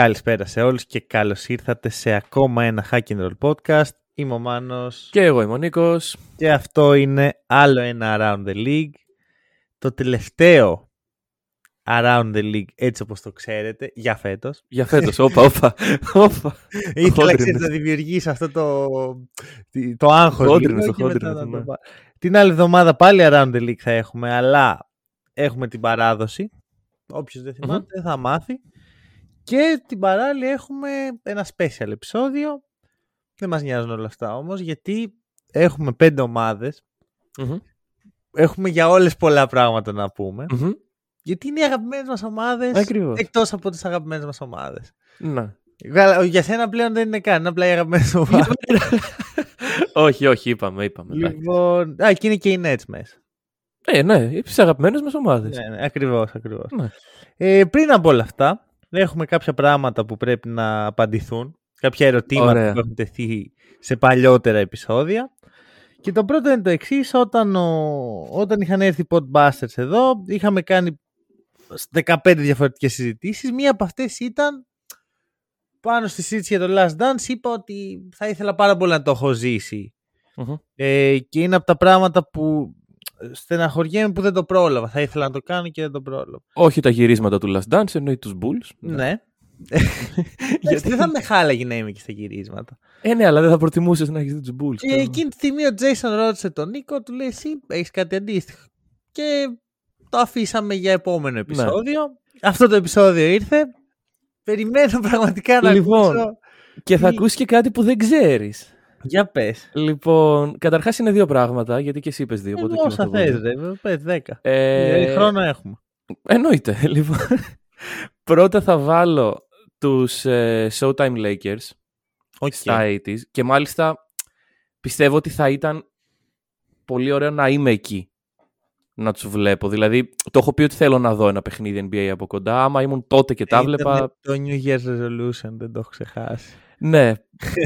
Καλησπέρα σε όλους και καλώς ήρθατε σε ακόμα ένα Hack and Roll podcast. Είμαι ο Μάνος Και εγώ είμαι ο Νίκος. και αυτό είναι άλλο ένα Around the League. Το τελευταίο Around the League έτσι όπως το ξέρετε για φέτος. Για φέτος, όπα, όπα, όπα. Ήθελα Χόντρινες. ξέρετε, να δημιουργήσω αυτό το, το άγχος. Χόντρινες, λίγο το και μετά χόντρινες, να το ναι. πά- Την άλλη εβδομάδα πάλι Around the League θα έχουμε, αλλά έχουμε την παράδοση. Όποιος δεν θυμάται δεν θα μάθει. Και την παράλληλη έχουμε ένα special επεισόδιο. Δεν μας νοιάζουν όλα αυτά όμως, γιατί έχουμε πέντε ομάδες. Μμμ, Έχουμε για όλες πολλά πράγματα να πούμε. μμμ. Γιατί είναι οι αγαπημένες μας ομάδες, Ακριβώς. εκτός από τις αγαπημένες μας ομάδες. Ναι. Καλά, Για σένα πλέον δεν είναι καν, είναι απλά οι αγαπημένες ομάδες. όχι, όχι, είπαμε, είπαμε. εντάξει. Λοιπόν, α, και είναι και οι Nets μέσα. Ε, ναι, τι αγαπημένες μας ομάδες. Ναι, ναι, ακριβώς, ακριβώς. Ναι. Ε, πριν από όλα αυτά, έχουμε κάποια πράγματα που πρέπει να απαντηθούν. Κάποια ερωτήματα Ωραία. που έχουν τεθεί σε παλιότερα επεισόδια. Και το πρώτο είναι το εξής. Όταν, ο- όταν είχαν έρθει οι Podbusters εδώ, είχαμε κάνει 15 διαφορετικές συζητήσεις. Μία από αυτές ήταν πάνω στη συζήτηση για το Last Dance. Είπα ότι θα ήθελα πάρα πολύ να το έχω ζήσει. Μμμ. Ε, και είναι από τα πράγματα που στεναχωριέμαι που δεν το πρόλαβα. Θα ήθελα να το κάνω και δεν το πρόλαβα. Όχι τα γυρίσματα του Last Dance, εννοεί τους Bulls. Ναι. Γιατί δεν θα με χάλαγε να είμαι και στα γυρίσματα. Ε, ναι, αλλά δεν θα προτιμούσες να έχεις τους Bulls. Και εκείνη τη στιγμή ο Τζέισον ρώτησε τον Νίκο, του λέει: Εσύ έχεις κάτι αντίστοιχο. Και το αφήσαμε για επόμενο επεισόδιο. Αυτό το επεισόδιο ήρθε. Περιμένω πραγματικά να Λοιπόν, ακούσω. Και θα τι- ακούσεις και κάτι που δεν ξέρεις. Για πες. Λοιπόν, καταρχάς είναι δύο πράγματα, γιατί και εσύ είπε δύο. οπότε Όσα κοινό το θες, πολύ. ρε. Πες δέκα. Ε, Ε, χρόνο έχουμε. Εννοείται. Λοιπόν, πρώτα θα βάλω τους ε, Showtime Lakers Οκ. στα 80s και μάλιστα πιστεύω ότι θα ήταν πολύ ωραίο να είμαι εκεί να τους βλέπω. Δηλαδή, το έχω πει ότι θέλω να δω ένα παιχνίδι NBA από κοντά. Άμα ήμουν τότε και τα Ήταν βλέπα, Το New Year's Resolution, δεν το έχω ξεχάσει. Ναι,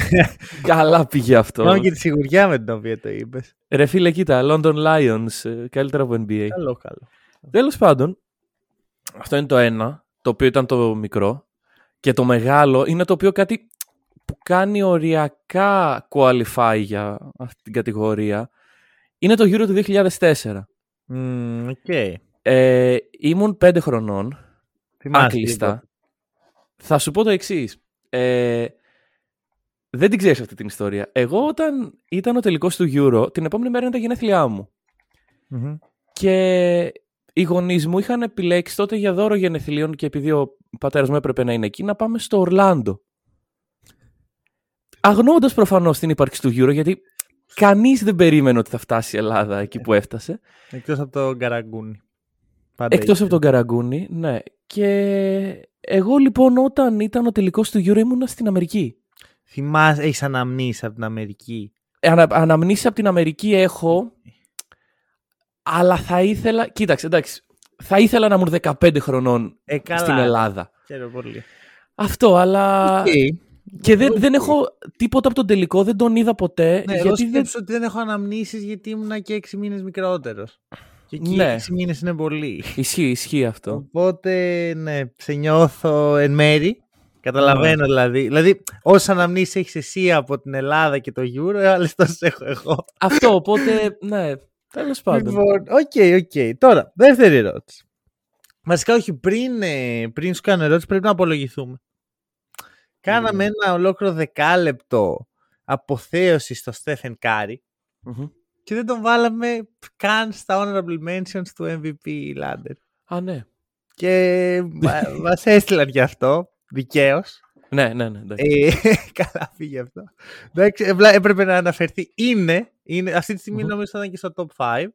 καλά πήγε αυτό. Κάνω και τη σιγουριά με την οποία το είπες. Ρε φίλε, κοίτα, London Lions, ε, καλύτερα από NBA. Καλό, καλό. Τέλος πάντων, αυτό είναι το ένα, το οποίο ήταν το μικρό. Και το μεγάλο είναι το οποίο κάτι που κάνει οριακά qualify για αυτή την κατηγορία. Είναι το Euro του 2004. Μμμ, Οκ. Ε, ήμουν πέντε χρονών, Θυμάσαι άκλειστα. τίποτα. Θα σου πω το εξής. Ε, δεν την ξέρεις αυτή την ιστορία. Εγώ όταν ήταν ο τελικός του Euro, την επόμενη μέρα είναι τα γενέθλιά μου. Μμμ. Και οι γονείς μου είχαν επιλέξει τότε για δώρο γενεθλίων και επειδή ο πατέρας μου έπρεπε να είναι εκεί, να πάμε στο Ορλάντο. Αγνοώντα προφανώς την ύπαρξη του Euro, γιατί κανείς δεν περίμενε ότι θα φτάσει η Ελλάδα εκεί που έφτασε. Εκτός από τον Καραγκούνη. Πάντα Εκτός είχε. από τον Καραγκούνη, ναι. Και εγώ λοιπόν όταν ήταν ο τελικός του Euro ήμουνα στην Αμερική. Θυμάσαι, έχεις αναμνήσεις από την Αμερική; Ανα, αναμνήσεις από την Αμερική έχω, αλλά θα ήθελα. Κοίταξε, εντάξει. Θα ήθελα να ήμουν 15 χρονών Ε, καλά. στην Ελλάδα. Ξέρω πολύ. Αυτό, αλλά. Οκ. Και δεν, δεν έχω τίποτα από τον τελικό, δεν τον είδα ποτέ. Ναι, εγώ γιατί δεν... σκέψω ότι δεν έχω αναμνήσεις γιατί ήμουνα και έξι μήνες μικρότερος. Και εκεί Ναι. έξι μήνες είναι πολύ. Ισχύει, ισχύει αυτό. Οπότε, ναι, σε νιώθω εν μέρει. Καταλαβαίνω δηλαδή. Δηλαδή, όσες αναμνήσεις έχεις εσύ από την Ελλάδα και το Euro, άλλες τόσες έχω εγώ. αυτό, οπότε, ναι. Τέλος πάντων. Λοιπόν, OK, OK. Τώρα, δεύτερη ερώτηση. Βασικά, όχι, πριν, ε, πριν σου κάνω ερώτηση, πρέπει να απολογηθούμε. Κάναμε ένα ολόκληρο δεκάλεπτο αποθέωσης στο Στέφεν Κάρι Μμμ. και δεν τον βάλαμε καν στα honorable mentions του MVP ladder. Α, ναι. Και μα- μας έστειλαν γι' αυτό, δικαίως. Ναι, ναι, ναι. εντάξει. Ε, καλά, φύγε αυτό. Εντάξει, ευλα- έπρεπε να αναφερθεί. Είναι, είναι αυτή τη στιγμή Μμμ. νομίζω θα ήταν και στο top 5.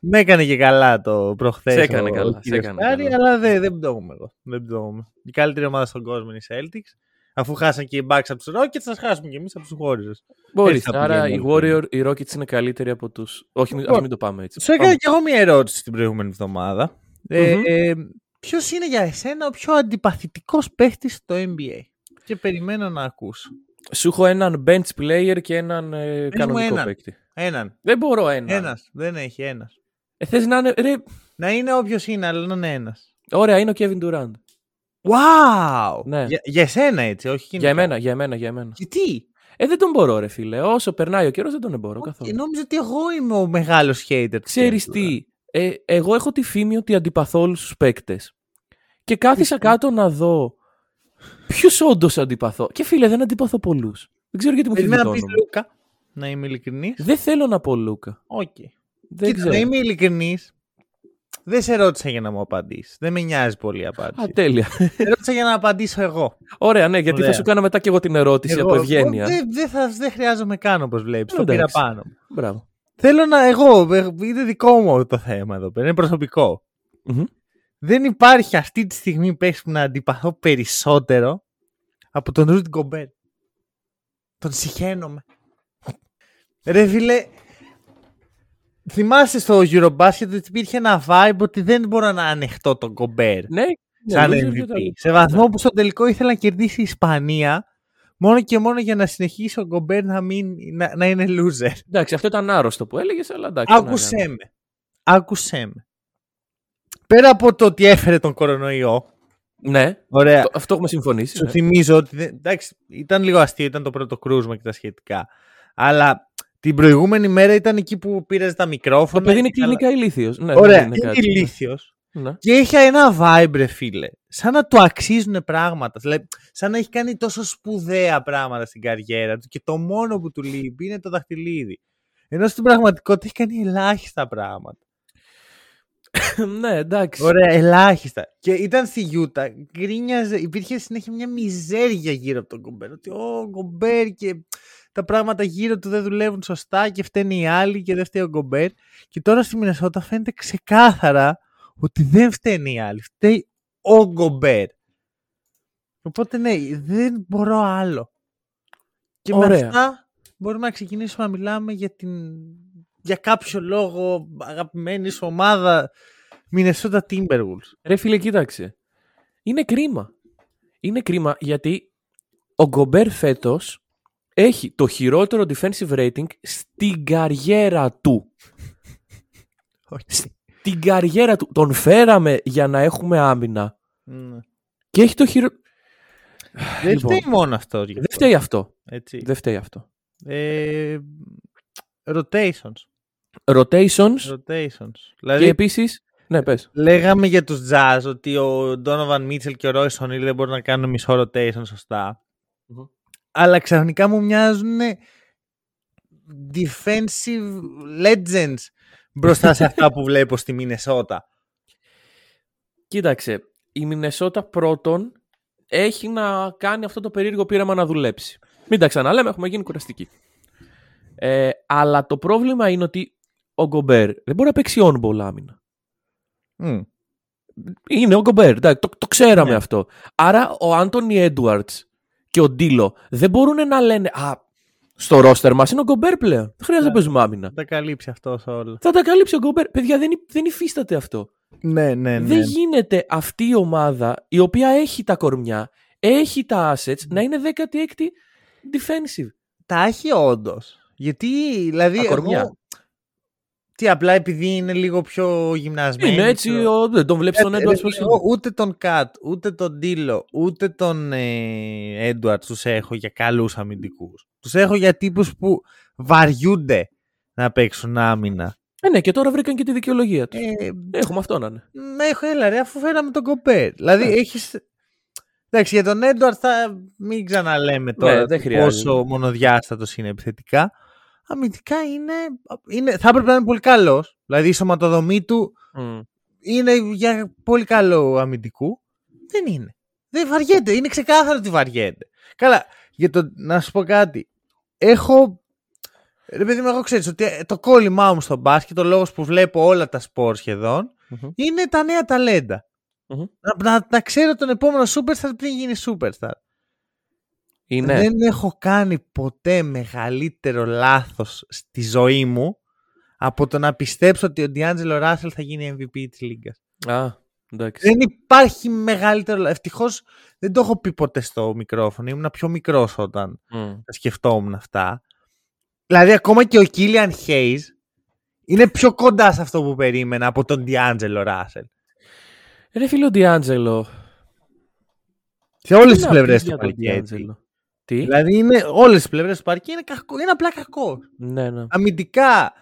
Με έκανε και καλά το προχθές Σε έκανε ο, καλά, ο σε κύριος έκανε Κάρι, καλά. αλλά δεν, δεν πτοούμαι εγώ. Δεν πτοούμαι. Η καλύτερη ομάδα στον κόσμο είναι οι Celtics. Αφού χάσαν και οι Bucks από τους Rockets, θα χάσουμε και εμείς από τους Warriors. Μπορείς. Έτσι θα Άρα οι πηγαίνουμε, Warrior, οι Rockets είναι καλύτεροι από του. Όχι, μην- ας μην το πάμε έτσι. Σου έκανα Πάμε. και εγώ μια ερώτηση την προηγούμενη εβδομάδα. Ε, Μμμ. ε, Ποιος είναι για εσένα ο πιο αντιπαθητικός παίχτης στο NBA. Και περιμένω να ακούσω. Σου έχω έναν bench player και έναν ε, μου κανονικό έναν. παίκτη. Έναν. Δεν μπορώ ένα. Ένας. Δεν έχει ένας. Ε, θες να είναι. Ρε, Να είναι όποιος είναι, αλλά να είναι ένας. ωραία, είναι ο Kevin Durant. Wow! Ναι. Για, για εσένα έτσι, όχι γενικά. Για εμένα, για εμένα, για εμένα. Γιατί; Ε, δεν τον μπορώ, ρε φίλε. Όσο περνάει ο καιρός, δεν τον μπορώ Και καθόλου. νόμιζα ότι εγώ είμαι ο μεγάλος hater. της Ξέρεις Kevin Durant. τι; Ε, εγώ έχω τη φήμη ότι αντιπαθώ όλους τους παίκτες. Και κάθισα κάτω να δω ποιους όντως αντιπαθώ. Και φίλε, δεν αντιπαθώ πολλούς. Δεν ξέρω γιατί μου βγει Περίμενα το να πεις όνομα. Λούκα. Να είμαι ειλικρινής. Δεν θέλω να πω Λούκα. Οκ. Δεν Κοίτα, ξέρω. να είμαι ειλικρινής. Δεν σε ρώτησα για να μου απαντήσεις. Δεν με νοιάζει πολύ η απάντηση. Α, τέλεια. σε ρώτησα για να απαντήσω εγώ. Ωραία, ναι, γιατί Ωραία. θα σου κάνω μετά και εγώ την ερώτηση εγώ από ευγένεια. Δεν δεν θα- δεν χρειάζομαι καν όπως βλέπεις. Το Εντάξει. πήρα πάνω. μου. Μπράβο. Θέλω να. Εγώ. ε, Είναι δικό μου το θέμα εδώ πέρα. Είναι προσωπικό. Μμμ. Δεν υπάρχει αυτή τη στιγμή παίχτη που να αντιπαθώ περισσότερο από τον Ρούτ Γκομπέρ. Τον συχαίνομαι. Ρε φίλε, θυμάσαι στο Eurobasket ότι υπήρχε ένα vibe ότι δεν μπορώ να ανεχτώ τον Γκομπέρ Ναι, σαν ναι, MVP. loser και Σε βαθμό που στο τελικό ήθελα να κερδίσει η Ισπανία μόνο και μόνο για να συνεχίσει ο Γκομπέρ να, μην, να, να είναι loser. Εντάξει, αυτό ήταν άρρωστο που έλεγες, αλλά εντάξει. τι να Άκουσέ κάνουμε. με. Άκουσέ με. Πέρα από το ότι έφερε τον κορονοϊό, Ναι, ωραία, το- αυτό έχουμε συμφωνήσει. σου ναι. θυμίζω ότι. δεν- Εντάξει, ήταν λίγο αστείο, ήταν το πρώτο κρούσμα και τα σχετικά. Αλλά την προηγούμενη μέρα ήταν εκεί που πήρες τα μικρόφωνα. Το παιδί είναι και καλά- κλινικά ηλίθιος. Ναι, Ωραία, δεν είναι, είναι κάτι. Ηλίθιος. Ναι. Και έχει ένα vibe, ρε φίλε. Σαν να του αξίζουν πράγματα. Δηλαδή, σαν να έχει κάνει τόσο σπουδαία πράγματα στην καριέρα του και το μόνο που του λείπει είναι το δαχτυλίδι. Ενώ στην πραγματικότητα έχει κάνει ελάχιστα πράγματα. ναι, εντάξει. Ωραία, ελάχιστα. Και ήταν στη Γιούτα, γκρίνιαζε, υπήρχε συνέχεια μια μιζέρια γύρω από τον Γκομπέρ. Ότι ο Γκομπέρ και τα πράγματα γύρω του δεν δουλεύουν σωστά και φταίνει οι άλλοι και δεν φταίει ο Γκομπέρ. Και τώρα στη Μινεσότα φαίνεται ξεκάθαρα ότι δεν φταίνει οι άλλοι. Φταίει ο Γκομπέρ. Οπότε ναι, δεν μπορώ άλλο. Και με Ωραία. αυτά μπορούμε να ξεκινήσουμε να μιλάμε για, την, για κάποιο λόγο αγαπημένη σου ομάδα Minnesota Timberwolves. Ρε φίλε, κοίταξε. Είναι κρίμα. Είναι κρίμα γιατί ο Γκομπέρ φέτος έχει το χειρότερο defensive rating στην καριέρα του. Στην καριέρα του. Τον φέραμε για να έχουμε άμυνα Ναι. και έχει το χειρο... Δεν Λοιπόν. φταίει μόνο αυτό. γι' Δεν αυτό, φταίει αυτό. Έτσι. Δεν φταίει αυτό. Ε, rotations. Rotations rotations. και Δηλαδή, επίσης... Ναι, πες. λέγαμε για τους Jazz ότι ο Donovan Mitchell και ο Royce O'Neal δεν μπορούν να κάνουν μισό rotation σωστά. Μμμ. Αλλά ξαφνικά μου μοιάζουν defensive legends μπροστά σε αυτά που βλέπω στη Μινεσότα. Κοίταξε, η Μινεσότα πρώτον έχει να κάνει αυτό το περίεργο πείραμα να δουλέψει. Μην τα ξαναλέμε, έχουμε γίνει κουραστικοί. Ε, αλλά το πρόβλημα είναι ότι ο Γκομπέρ δεν μπορεί να παίξει on-ball άμυνα. Μμ. Είναι ο Γκομπέρ, εντάξει, το, το ξέραμε Ναι. αυτό. Άρα ο Άντωνι Έντουαρτς και ο Ντίλο δεν μπορούν να λένε «Α, στο ρόστερ μας είναι ο Γκομπέρ πλέον. Δεν χρειάζεται να Ναι. παίζουμε άμυνα». Θα τα καλύψει αυτός σε όλα. Θα τα καλύψει ο Γκομπέρ. Παιδιά, δεν, υ- δεν υφίσταται αυτό. Ναι, ναι, ναι. Δεν γίνεται αυτή η ομάδα η οποία έχει τα κορμιά, έχει τα assets να είναι 16η defensive. Τα έχει όντως. Γιατί, δηλαδή. Τα κορμιά. Εγώ... Τι, απλά επειδή είναι λίγο πιο γυμνασμένοι. Είναι έτσι, ξέρω. ο, δεν τον βλέπεις τον Ε, Edwards ρε, πώς εγώ είναι. ούτε τον Κατ, ούτε τον Ντίλο, ούτε τον ε, Edwards τους έχω για καλούς αμυντικούς. Τους έχω για τύπους που βαριούνται να παίξουν άμυνα. Ε, ναι, και τώρα βρήκαν και τη δικαιολογία τους. Ε, Έχουμε αυτό να είναι. ναι, έχω έλα ρε, αφού φέραμε τον Κομπέρ. Δηλαδή Ναι. έχεις... Εντάξει, για τον Edwards θα μην ξαναλέμε τώρα Ναι, δεν χρειάζεται. πόσο μονοδιάστατος είναι επιθετικά. Αμυντικά είναι, είναι... Θα έπρεπε να είναι πολύ καλός. Δηλαδή η σωματοδομή του Μμ. είναι για πολύ καλό αμυντικού. Δεν είναι. Δεν βαριέται. Είναι ξεκάθαρο ότι βαριέται. Καλά, για το, να σου πω κάτι. Έχω. Ρε παιδί μου, εγώ ξέρεις ότι ε, το κόλλημά μου στο μπάσκετ, ο λόγος που βλέπω όλα τα σπορ σχεδόν, Μμμ. είναι τα νέα ταλέντα. Μμμ. Να, να, να ξέρω τον επόμενο superstar πριν γίνει superstar. Είναι. Δεν έχω κάνει ποτέ μεγαλύτερο λάθος στη ζωή μου από το να πιστέψω ότι ο Ντιάντζελο Ράσελ θα γίνει MVP της Λίγκας. Α, εντάξει. Δεν υπάρχει μεγαλύτερο. Ευτυχώς δεν το έχω πει ποτέ στο μικρόφωνο. Ήμουν πιο μικρός όταν Μμ. τα σκεφτόμουν αυτά. Δηλαδή, ακόμα και ο Κίλιαν Hayes είναι πιο κοντά σε αυτό που περίμενα από τον Ντιάντζελο Ράσελ. Ρε φίλο Ντιάντζελο. Σε όλες τις τι να πλευρές πεις του για τον παρκέ. έτσι. Ντιάντζελο. Τι; Δηλαδή, είναι όλες τις πλευρές του παρκέ είναι, κακό, είναι απλά κακό. Ναι, ναι. Αμυντικά,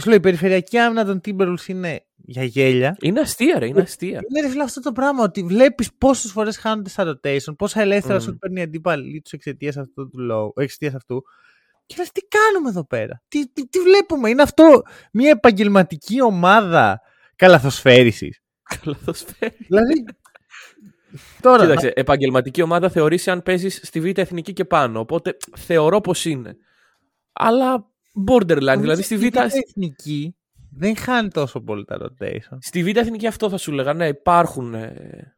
σου λέω, η περιφερειακή άμυνα των Timberwolves είναι για γέλια. Είναι αστεία, ρε, είναι αστεία. Είναι ρε φίλε αυτό το πράγμα ότι βλέπεις πόσες φορές χάνονται στα rotation, πόσα ελεύθερα Μμμ. σου παίρνει η αντίπαλη τους εξαιτίας αυτού του λόγου. Εξαιτίας αυτού. Και λες, τι κάνουμε εδώ πέρα; Τι, τι, τι βλέπουμε; Είναι αυτό μια επαγγελματική ομάδα καλαθοσφαίρισης. Καλαθοσφαίρι. δηλαδή. Τώρα. Κοίταξε, επαγγελματική ομάδα θεωρήσει αν παίζεις στη Β' Εθνική και πάνω. Οπότε θεωρώ πως είναι. Αλλά borderline. νομίζω Δηλαδή στη Β' εθνική δεν χάνει τόσο πολύ τα rotation. στη Β' Εθνική αυτό θα σου έλεγα. Ναι, υπάρχουν ε,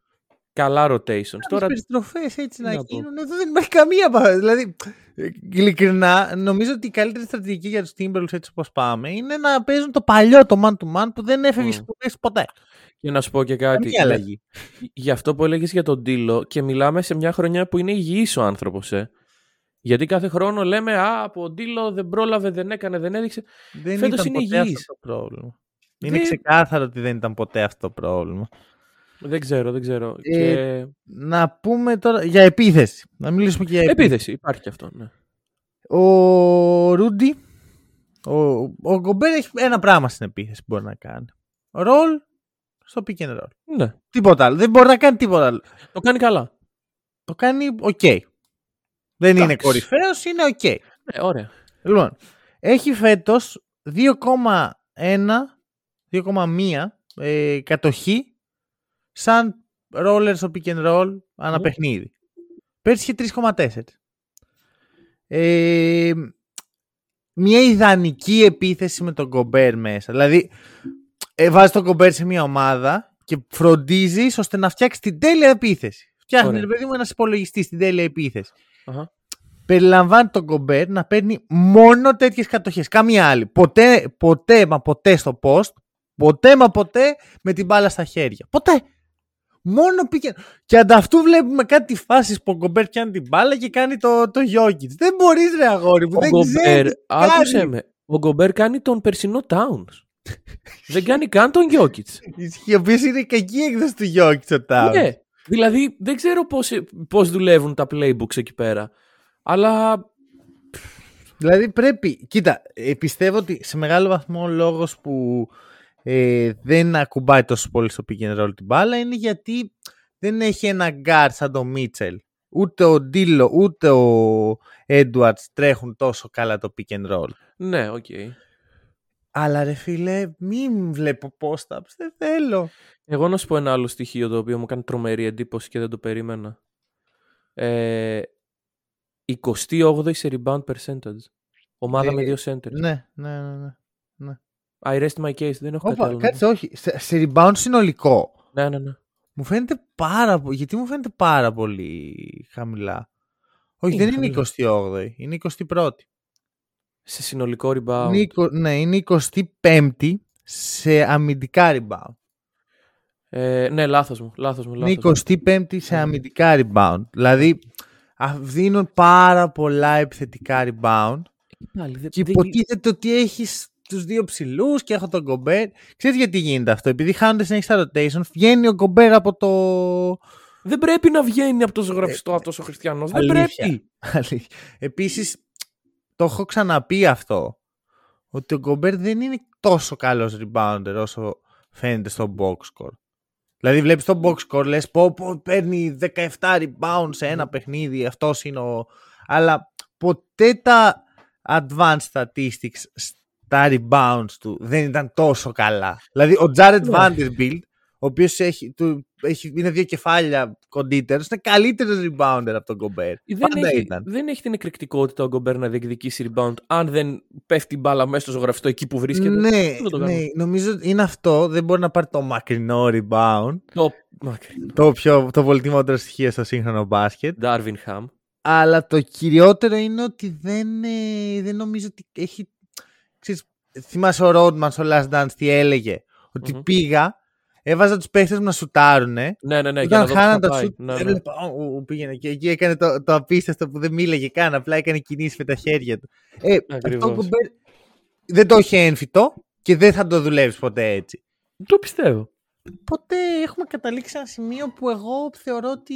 καλά rotations. Τώρα... Τώρα περιστροφές έτσι τι να να πω. γίνουν. Εδώ δεν υπάρχει καμία. πα- Δηλαδή, ε, ειλικρινά, νομίζω ότι η καλύτερη στρατηγική για τους Timberwolves έτσι όπως πάμε είναι να παίζουν το παλιό το man to man που δεν έφευγε Μμ. mm. στο ποτέ. και να σου πω και κάτι. Καμία αλλαγή. Γι' αυτό που έλεγες για τον Τίλο και μιλάμε σε μια χρονιά που είναι υγιής ο άνθρωπος. Ε. Γιατί κάθε χρόνο λέμε Α, από τον Τίλο δεν πρόλαβε, δεν έκανε, δεν έδειξε. Δεν Φέτος ήταν είναι ποτέ υγιής. αυτό το πρόβλημα. Δεν- Είναι ξεκάθαρο ότι δεν ήταν ποτέ αυτό το πρόβλημα. Δεν ξέρω, δεν ξέρω. Ε, και... Να πούμε τώρα για επίθεση. Να μιλήσουμε και για επίθεση. Επίθεση, υπάρχει και αυτό. Ναι. Ο Ρούντι, ο, ο Γκομπέρ έχει ένα πράγμα στην επίθεση που μπορεί να κάνει. Roll στο pick and roll. ναι. Τίποτα άλλο. Δεν μπορεί να κάνει τίποτα άλλο. Το κάνει καλά. Το κάνει οκ. Δεν είναι Εντάξει. κορυφαίος, είναι οκ. Ναι, ωραία. Λοιπόν, έχει φέτος 2,1 2,1 ε, κατοχή σαν roller στο pick and roll ανά Μμμ. παιχνίδι. Πέρσι είχε 3,4. Ε, μια ιδανική επίθεση με τον Γκομπέρ μέσα. Δηλαδή, ε, βάζει τον Γκομπέρ σε μια ομάδα και φροντίζεις ώστε να φτιάξεις την τέλεια επίθεση. Φτιάχνει, Ωραία. ρε παιδί μου, ένας υπολογιστής στην τέλεια επίθεση. Αχα. Περιλαμβάνει τον Γκομπέρ να παίρνει μόνο τέτοιες κατοχές. Καμία άλλη. Ποτέ, ποτέ, μα ποτέ στο post. Ποτέ, μα ποτέ με την μπάλα στα χέρια. Ποτέ. Μόνο πήγε. Και ανταυτού βλέπουμε κάτι φάσεις που ο Γκομπέρ πιάνει την μπάλα και κάνει το, το Jokic. Δεν μπορείς, ρε αγόρι μου. Ο δεν Γκομπέρ, ξέρεις. άκουσε με. Ο Γκομπέρ κάνει τον περσινό Towns. δεν κάνει καν τον Jokic. Η οποία είναι η κακή έκδοση του Jokic ο Towns. ναι. Δηλαδή δεν ξέρω πώς, πώς δουλεύουν τα playbooks εκεί πέρα. Αλλά Δηλαδή πρέπει. Κοίτα, ε, πιστεύω ότι σε μεγάλο βαθμό ο λόγος που ε, δεν ακουμπάει τόσο πολύ στο pick and roll την μπάλα είναι γιατί δεν έχει ένα guard σαν τον Μίτσελ. Ούτε ο Ντίλο ούτε ο Edwards τρέχουν τόσο καλά το pick and roll. ναι, οκ. Αλλά ρε φίλε, μην βλέπω post-ups, δεν θέλω. Εγώ να σου πω ένα άλλο στοιχείο το οποίο μου κάνει τρομερή εντύπωση και δεν το περίμενα. Ε, 28η σε rebound percentage. Ομάδα Ε, με δύο centers. Ναι, ναι, ναι. ναι. I rest my case. Δεν έχω κάτι Όπα, άλλο. να κάτσε, όχι. Σε, σε rebound συνολικό. πω. Ναι, ναι, ναι. Μου φαίνεται πάρα πολύ. Γιατί μου φαίνεται πάρα πολύ χαμηλά. Όχι, Είναι δεν είναι 28η, είναι 21η. Σε συνολικό rebound. Είναι, εικο- ναι, είναι 25η σε αμυντικά rebound. Ε, ναι, λάθος μου. Λάθος μου, Είναι λάθος μου. 25η σε αμυντικά rebound. Δηλαδή α, δίνουν πάρα πολλά επιθετικά rebound Πάλι, δεν- και δεν- υποτίθεται ότι έχεις τους δύο ψηλούς και έχω τον Γκομπέρ. Ξέρεις γιατί γίνεται αυτό. Επειδή χάνονται συνέχεια στα rotation, βγαίνει ο Γκομπέρ από το. Δεν πρέπει να βγαίνει από το ζωγραφιστό αυτός ο χριστιανός. Δεν Ε, αλήθεια. πρέπει. Επίσης, το έχω ξαναπεί αυτό. Ότι ο Γκομπέρ δεν είναι τόσο καλός rebounder όσο φαίνεται στο box score. Δηλαδή βλέπεις το box score, λες πω, πω παίρνει 17 rebound σε ένα παιχνίδι, αυτός είναι ο... Αλλά ποτέ τα advanced statistics στα rebounds του δεν ήταν τόσο καλά. Δηλαδή ο Jared Ναι. Vanderbilt, ο οποίος έχει, του, έχει, είναι δύο κεφάλια κοντύτερος, είναι καλύτερος rebounder από τον Γκομπέρ. Δεν Πάντα έχει, ήταν. δεν έχει την εκρηκτικότητα ο Γκομπέρ να διεκδικήσει rebound αν δεν πέφτει η μπάλα μέσα στο ζωγραφιστό εκεί που βρίσκεται. Ναι, Δεν θα το ναι, κάνω. νομίζω ότι είναι αυτό. Δεν μπορεί να πάρει το μακρινό rebound. Το μακρινό. Το, πιο, το πολυτιμότερο στοιχείο στο σύγχρονο μπάσκετ. Darvin Ham. Αλλά το κυριότερο είναι ότι δεν, ε, δεν νομίζω ότι έχει. Ξέρεις, θυμάσαι ο Ρόντμαν στο Last Dance τι έλεγε. Ότι Μμμ. πήγα, έβαζα τους παίχτες μου να σουτάρουνε. Ναι, ναι, ναι. για να Όταν δω πού θα χάναν τα πάει. σουτ, Ναι, ναι. έβλεπα, «Ω, ω, ω», πήγαινε και εκεί έκανε το, το απίστευτο που δεν μίλαγε καν, απλά έκανε κινήσεις με τα χέρια του. Ε, αυτό Ακριβώς. που μπε- δεν το έχει έμφυτο και δεν θα το δουλεύεις ποτέ έτσι. Το πιστεύω. Οπότε έχουμε καταλήξει σε ένα σημείο που εγώ θεωρώ ότι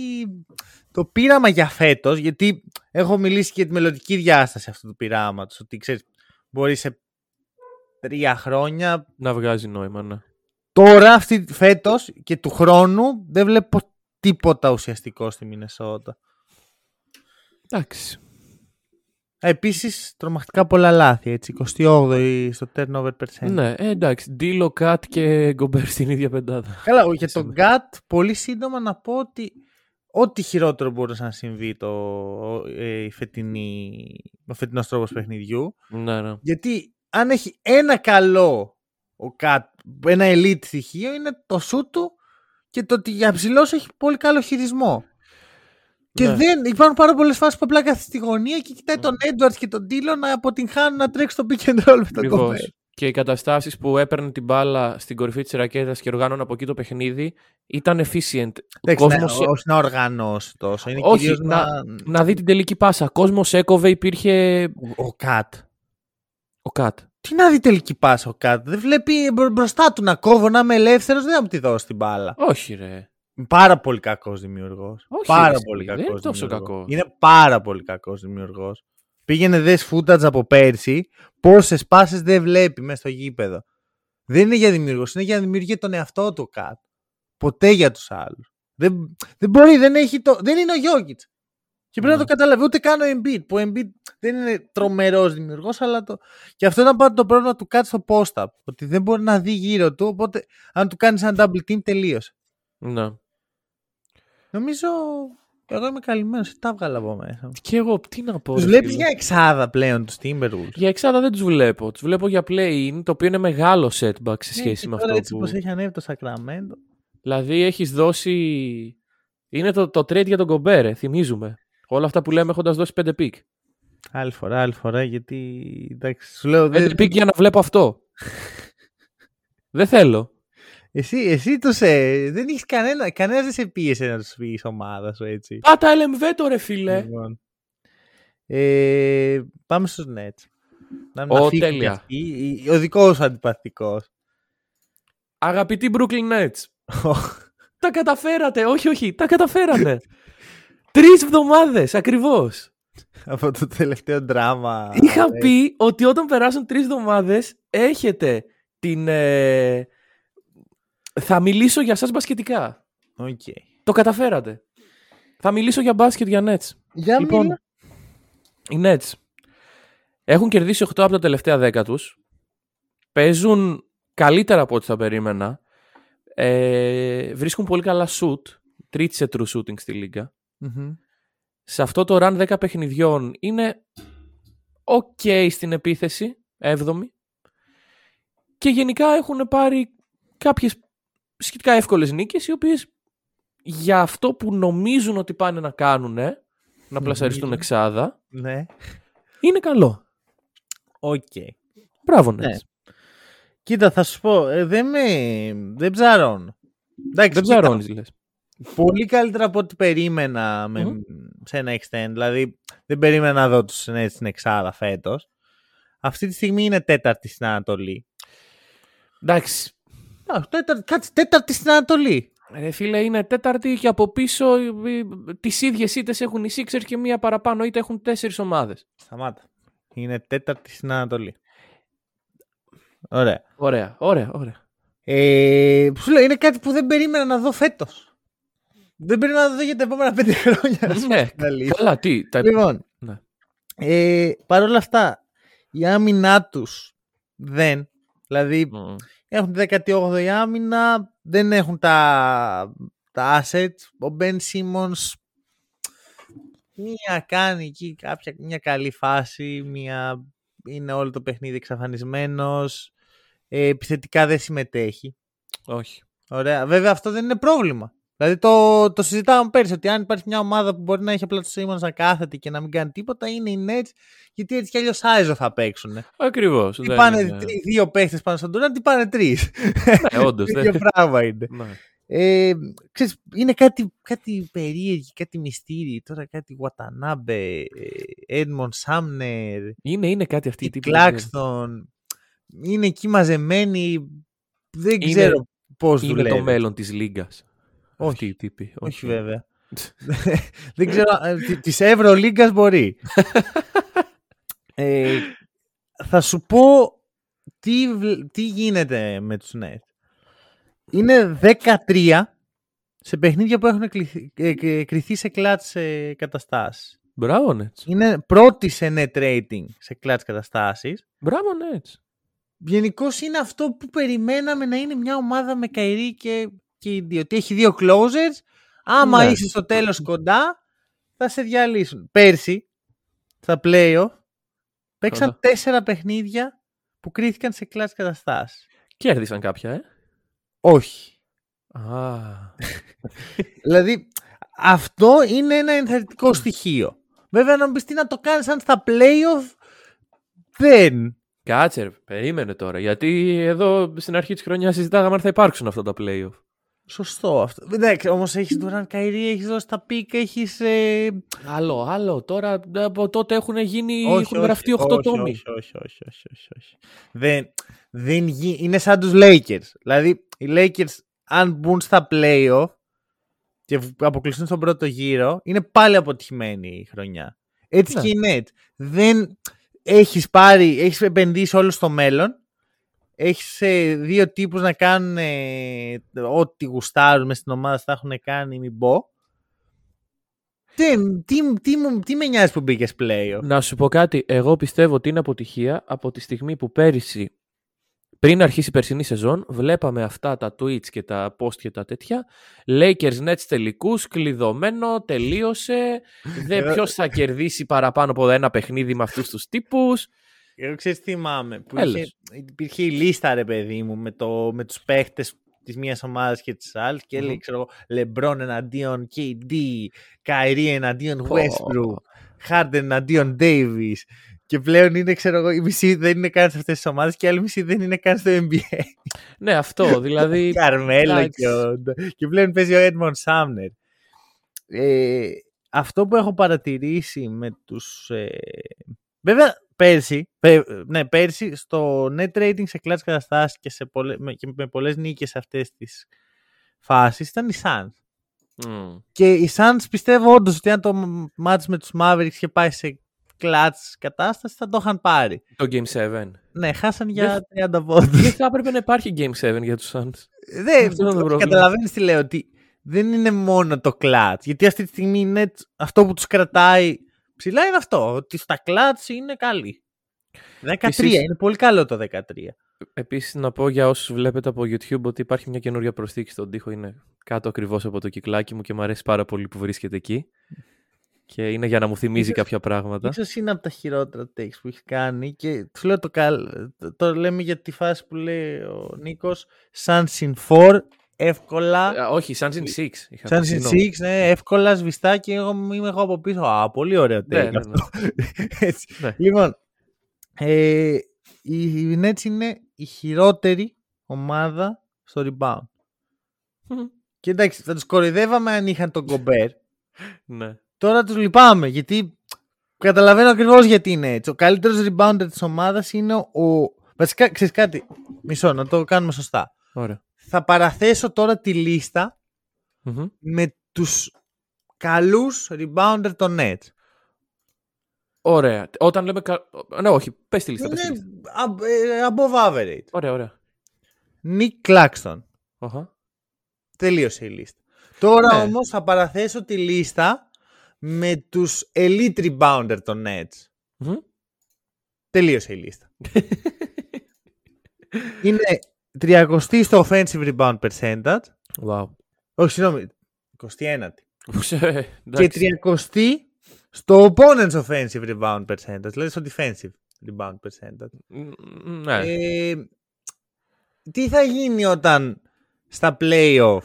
το πείραμα για φέτος, γιατί έχω μιλήσει και για τη μελλοντική διάσταση αυτού του πειράματος, ότι ξέρεις, μπορεί σε τρία χρόνια, Να βγάζει νόημα, ναι. Τώρα αυτή, φέτος και του χρόνου δεν βλέπω τίποτα ουσιαστικό στη Μινεσότα. Εντάξει. Επίσης, τρομακτικά πολλά λάθη, έτσι, 28η στο turnover percent. Ναι, ε, εντάξει. Ντίλο, Κατ και Γκομπέρ στην ίδια πεντάδα. Καλά, για Σήμερα. τον Γκάτ, πολύ σύντομα να πω ότι ό,τι χειρότερο μπορούσε να συμβεί το, ε, η φετινή, ο φετινός τρόπος παιχνιδιού. Ναι, ναι. Γιατί αν έχει ένα καλό ο Γκάτ, ένα elite στοιχείο, είναι το σου του και το ότι για ψηλός έχει πολύ καλό χειρισμό. Και Ναι. δεν υπάρχουν πάρα πολλές φάσεις που απλά κάθεται στη γωνία και κοιτάει τον Έντουαρντς και τον Ντίλο να αποτυγχάνουν να τρέξει το pick and roll με τον Ακριβώς. Γκομπέρ. Και οι καταστάσεις που έπαιρνε την μπάλα στην κορυφή της ρακέτας και οργάνωνε από εκεί το παιχνίδι ήταν efficient. Ο Εντάξει, ναι, κόσμος- όχι να οργανώσει τόσο. Είναι Όχι, κυρίως να, να δει την τελική πάσα. Κόσμος έκοβε, υπήρχε. Ο- Ο Κατ. Ο Κατ. Τι να δει τελική πάσα ο Κατ. Δεν βλέπει μπρο- μπροστά του να κόβω, να είμαι ελεύθερος, δεν θα μου τη δώσει την μπάλα. Όχι, ρε. Πάρα πολύ κακός δημιουργός. Όχι, Πάρα ρε, πολύ δεν κακός. είναι τόσο κακός. Είναι πάρα πολύ κακός δημιουργός. Πήγαινε δες footage από πέρσι, πόσες πάσες δεν βλέπει μέσα στο γήπεδο. Δεν είναι για δημιουργός, είναι για να δημιουργεί τον εαυτό του ο Κατ. Ποτέ για τους άλλους. Δεν, δεν μπορεί, δεν, έχει το, δεν είναι ο Γιώργιτ. Και πρέπει να Ναι. το καταλάβει. Ούτε καν ο Embiid. Που ο Embiid δεν είναι τρομερός δημιουργός, αλλά το. Και αυτό ήταν πάντα το πρόβλημα του Κατ στο post-up. Ότι δεν μπορεί να δει γύρω του. Οπότε, αν του κάνεις ένα double team, τελείωσε. Ναι. Νομίζω. Εγώ είμαι καλυμμένος. Τα βγάλα από μέσα. μου. Και εγώ, τι να πω. Τους ρε βλέπεις φίλε. για εξάδα πλέον τους Timberwolves. Για εξάδα δεν τους βλέπω. Τους βλέπω για play-in, το οποίο είναι μεγάλο setback σε Ναι, σχέση και με τώρα αυτό έτσι που. πως έχει ανέβει το Sacramento. Δηλαδή έχεις δώσει. Είναι το, το trade για τον Γκομπέρ ρε, θυμίζουμε. Όλα αυτά που λέμε έχοντας δώσει 5 pick. Άλλη φορά, άλλη φορά, γιατί. Εντάξει, σου λέω. 5 Δεν... pick για να βλέπω αυτό. δεν θέλω. Εσύ, εσύ τους, ε, δεν έχεις κανένα. Κανένας δεν σε πίεσε να του πει ομάδα σου έτσι. Πάτα LMV το ρε φίλε. Λοιπόν. Ε, πάμε στους Nets. Να, να Ω, φύγουν τέλεια. αυτοί. Ο δικός σου αντιπαθητικός. Αγαπητοί Brooklyn Nets. τα καταφέρατε. Όχι, όχι. Τα καταφέρατε. Τρεις εβδομάδες ακριβώς. από το τελευταίο δράμα. Είχα ε, πει ότι όταν περάσουν τρεις εβδομάδες έχετε την. ε, Θα μιλήσω για σας μπασκετικά. οκ. Το καταφέρατε. Θα μιλήσω για μπάσκετ για Nets. Για Λοιπόν, μίλα. οι Nets έχουν κερδίσει 8 από τα τελευταία 10 τους. Παίζουν καλύτερα από ό,τι θα περίμενα. Ε, βρίσκουν πολύ καλά shoot. Τρίτη σε true shooting στη λίγκα. Μμμ. Σε αυτό το run 10 παιχνιδιών είναι οκ στην επίθεση, 7η. Και γενικά έχουν πάρει κάποιες σχετικά εύκολες νίκες, οι οποίες για αυτό που νομίζουν ότι πάνε να κάνουν, να πλασαριστούν Νομίζουν. εξάδα, Ναι. είναι καλό. Οκ. Μπράβο, Ναι. Nets. Κοίτα, θα σου πω, ε, δεν με. Δεν ψαρώνω. Εντάξει, Δεν κοίτα, ψαρώνεις, λες. Πολύ καλύτερα από ό,τι περίμενα με, Μμμ. σε ένα extend. Δηλαδή, δεν περίμενα να δω τους Nets στην Εξάδα φέτος. Αυτή τη στιγμή είναι τέταρτη στην Ανατολή. Εντάξει, Α, τέταρτη, κάτσε, τέταρτη στην Ανατολή. Ρε φίλε, είναι τέταρτη και από πίσω ε, ε, τις ίδιες ήττες έχουν οι Sixers και μία παραπάνω είτε έχουν τέσσερις ομάδες. Σταμάτα. Είναι τέταρτη στην Ανατολή. Ωραία. Ωραία, ωραία, ωραία. Ε, σου λέω, είναι κάτι που δεν περίμενα να δω φέτος. Δεν περίμενα να δω για τα επόμενα πέντε χρόνια. να σου πω ναι, την αλήθεια. καλά, τι. Τα... Λοιπόν, Ναι. ε, παρ' όλα αυτά, η άμυνά τους δεν. Δηλαδή, Μμ. έχουν τη 18η άμυνα, δεν έχουν τα, τα assets. Ο Ben Simmons μία κάνει εκεί κάποια, μια καλή φάση, μία είναι όλο το παιχνίδι εξαφανισμένος. Ε, επιθετικά δεν συμμετέχει. Όχι. Ωραία. Βέβαια αυτό δεν είναι πρόβλημα. Δηλαδή το, το συζητάμε πέρσι ότι αν υπάρχει μια ομάδα που μπορεί να έχει απλά τους Simmons να κάθεται και να μην κάνει τίποτα είναι οι Nets γιατί έτσι κι αλλιώς Άιζο θα παίξουν. Ακριβώς. Τι πάνε τρι- δύο παίχτες πάνω στον Durant, τι πάνε τρεις. Ναι, όντως. ίδιο πράγμα είναι. Ε, ξέρεις, είναι κάτι, κάτι περίεργη, κάτι μυστήρι. Τώρα κάτι Watanabe, ε, Edmond Sumner, Είναι, είναι κάτι αυτή η η τύπη. Claxton. Είναι εκεί μαζεμένοι. Δεν Είναι- ξέρω πώς Είναι δουλεύει. το μέλλον της Λίγκας. Όχι. Αυτή η τύπη. Όχι βέβαια. Δεν ξέρω. Τη Ευρωλίγκας μπορεί. ε, θα σου πω τι, βλ- τι γίνεται με τους Nets. Είναι 13 σε παιχνίδια που έχουν κληθεί- ε, ε, κριθεί σε κλάτς ε, καταστάσεις. Μπράβο, Νέτς. Είναι πρώτη σε net rating σε κλάτς καταστάσεις. Μπράβο, Νέτς. Γενικώς είναι αυτό που περιμέναμε να είναι μια ομάδα με Καϊρή και, και οι δύο. Ότι έχει δύο closers. Άμα Ναι. είσαι στο τέλος κοντά, θα σε διαλύσουν. Πέρσι, στα playoff, παίξαν Αχα. τέσσερα παιχνίδια που κρίθηκαν σε κλάτς καταστάσεις. Κέρδισαν κάποια, ε; Όχι. Α. Δηλαδή, αυτό είναι ένα ενθαρρυντικό στοιχείο. Βέβαια, να μου πεις τι να το κάνεις αν στα playoff δεν. Κάτσε, ρε, περίμενε τώρα. Γιατί εδώ στην αρχή της χρονιάς συζητάγαμε αν θα υπάρξουν αυτά τα playoff. Σωστό αυτό. Εντάξει, όμως έχεις Durant Καϊρή, έχεις δώσει τα πίκα, έχεις... Ε... Άλλο, άλλο. Τώρα από τότε έχουν γίνει. Όχι, έχουν όχι, γραφτεί 8 όχι, τόμοι. Όχι, όχι, όχι, όχι, όχι, όχι. Δεν, δεν γι... Είναι σαν τους Lakers. Δηλαδή, οι Lakers, αν μπουν στα playoff και β- αποκλειστούν στον πρώτο γύρο, είναι πάλι αποτυχημένη η χρονιά. Έτσι Ναι. και η Net. Δεν έχεις πάρει, έχεις επενδύσει όλο στο μέλλον, έχεις ε, δύο τύπους να κάνουν ε, ό,τι γουστάρουν μες στην ομάδα, θα έχουν κάνει, μην πω. Τι, τι, τι, μου- τι με νοιάζει που μπήκες playoff; Να σου πω κάτι. Εγώ πιστεύω ότι είναι αποτυχία από τη στιγμή που πέρυσι, πριν αρχίσει η περσινή σεζόν, βλέπαμε αυτά τα tweets και τα post και τα τέτοια. Lakers Nets τελικούς, κλειδωμένο, τελείωσε. Δεν Εγώ- ποιος θα κερδίσει παραπάνω από ένα παιχνίδι με αυτούς τους τύπους. Εγώ ξέρεις τι θυμάμαι. Που Έλεος. είχε, υπήρχε η λίστα, ρε παιδί μου, με, το, με τους παίχτες της μίας ομάδας και της άλλης και έλεγε, Μμμ. ξέρω εγώ, LeBron εναντίον KD, Kyrie εναντίον Πω. Westbrook, Harden εναντίον Davis. Και πλέον είναι, ξέρω εγώ, η μισή δεν είναι καν σε αυτές τις ομάδες και η άλλη μισή δεν είναι καν στο NBA. Ναι, αυτό. Δηλαδή. Καρμέλο εντάξει. και, ο... και πλέον παίζει ο Edmond Sumner. Ε, αυτό που έχω παρατηρήσει με τους... Ε... Βέβαια, πέρσι, πέ- ναι, πέρσι στο net rating σε κλάτς καταστάσεις και, σε πολλε... με, και με πολλές νίκες σε αυτές τις φάσεις ήταν οι Suns. μμ. Και οι Suns πιστεύω όντως ότι αν το μάτς με τους Mavericks είχε πάει σε κλάτς κατάσταση θα το είχαν πάρει. Το Game 7. Ναι, χάσαν για 30 πόντους. Δεν θα έπρεπε να υπάρχει Game 7 για τους Suns. Δεν, Αυτό είναι το πρόβλημα. καταλαβαίνεις τι λέω, ότι δεν είναι μόνο το κλατς. Γιατί αυτή τη στιγμή είναι αυτό που τους κρατάει ψηλά είναι αυτό, ότι στα κλατ είναι καλή. 13, Επίσης- είναι πολύ καλό το 13. Επίσης να πω για όσους βλέπετε από YouTube ότι υπάρχει μια καινούργια προσθήκη στον τοίχο. Είναι κάτω ακριβώς από το κυκλάκι μου και μου αρέσει πάρα πολύ που βρίσκεται εκεί. Και είναι για να μου θυμίζει Ίσως- κάποια πράγματα. Ίσως είναι από τα χειρότερα takes που έχει κάνει και του λέω το καλ... το, το λέμε για τη φάση που λέει ο Νίκος Suns in 4, εύκολα. Α, όχι, Suns in 6. είχα Suns πει, in συγγνώμη. 6, ναι, εύκολα, σβηστά και εγώ είμαι εγώ από πίσω. Α, πολύ ωραίο take Ναι, ναι, ναι. αυτό. Έτσι. Ναι. Λοιπόν, ε, η, η Nets είναι η χειρότερη ομάδα στο rebound. Μμμ. Και εντάξει, θα τους κοροϊδεύαμε αν είχαν τον Gobert. Ναι. Τώρα τους λυπάμαι, γιατί καταλαβαίνω ακριβώς γιατί είναι έτσι. Ο καλύτερος rebounder της ομάδας είναι ο... Βασικά, ξέρεις κάτι, μισό, να το κάνουμε σωστά. Ωραία. Θα παραθέσω τώρα τη λίστα Μμμ. με τους καλούς rebounder των Nets. Ωραία. Όταν λέμε. κα- Ναι, όχι, πες τη λίστα. πες τη Είναι λίστα. ab- ε, above average. Ωραία, ωραία. Nick Claxton. Αχα. Τελείωσε η λίστα. Τώρα Ναι. όμως θα παραθέσω τη λίστα με τους elite rebounder των Nets. Μμμ. Τελείωσε η λίστα. Είναι 30 στο offensive rebound percentage. Wow. Όχι, συγγνώμη. 21. Ουσε, Και εντάξει. 30 στο opponent's offensive rebound percentage. Δηλαδή στο defensive rebound percentage. Μ, Ναι. Ε, τι θα γίνει όταν στα playoff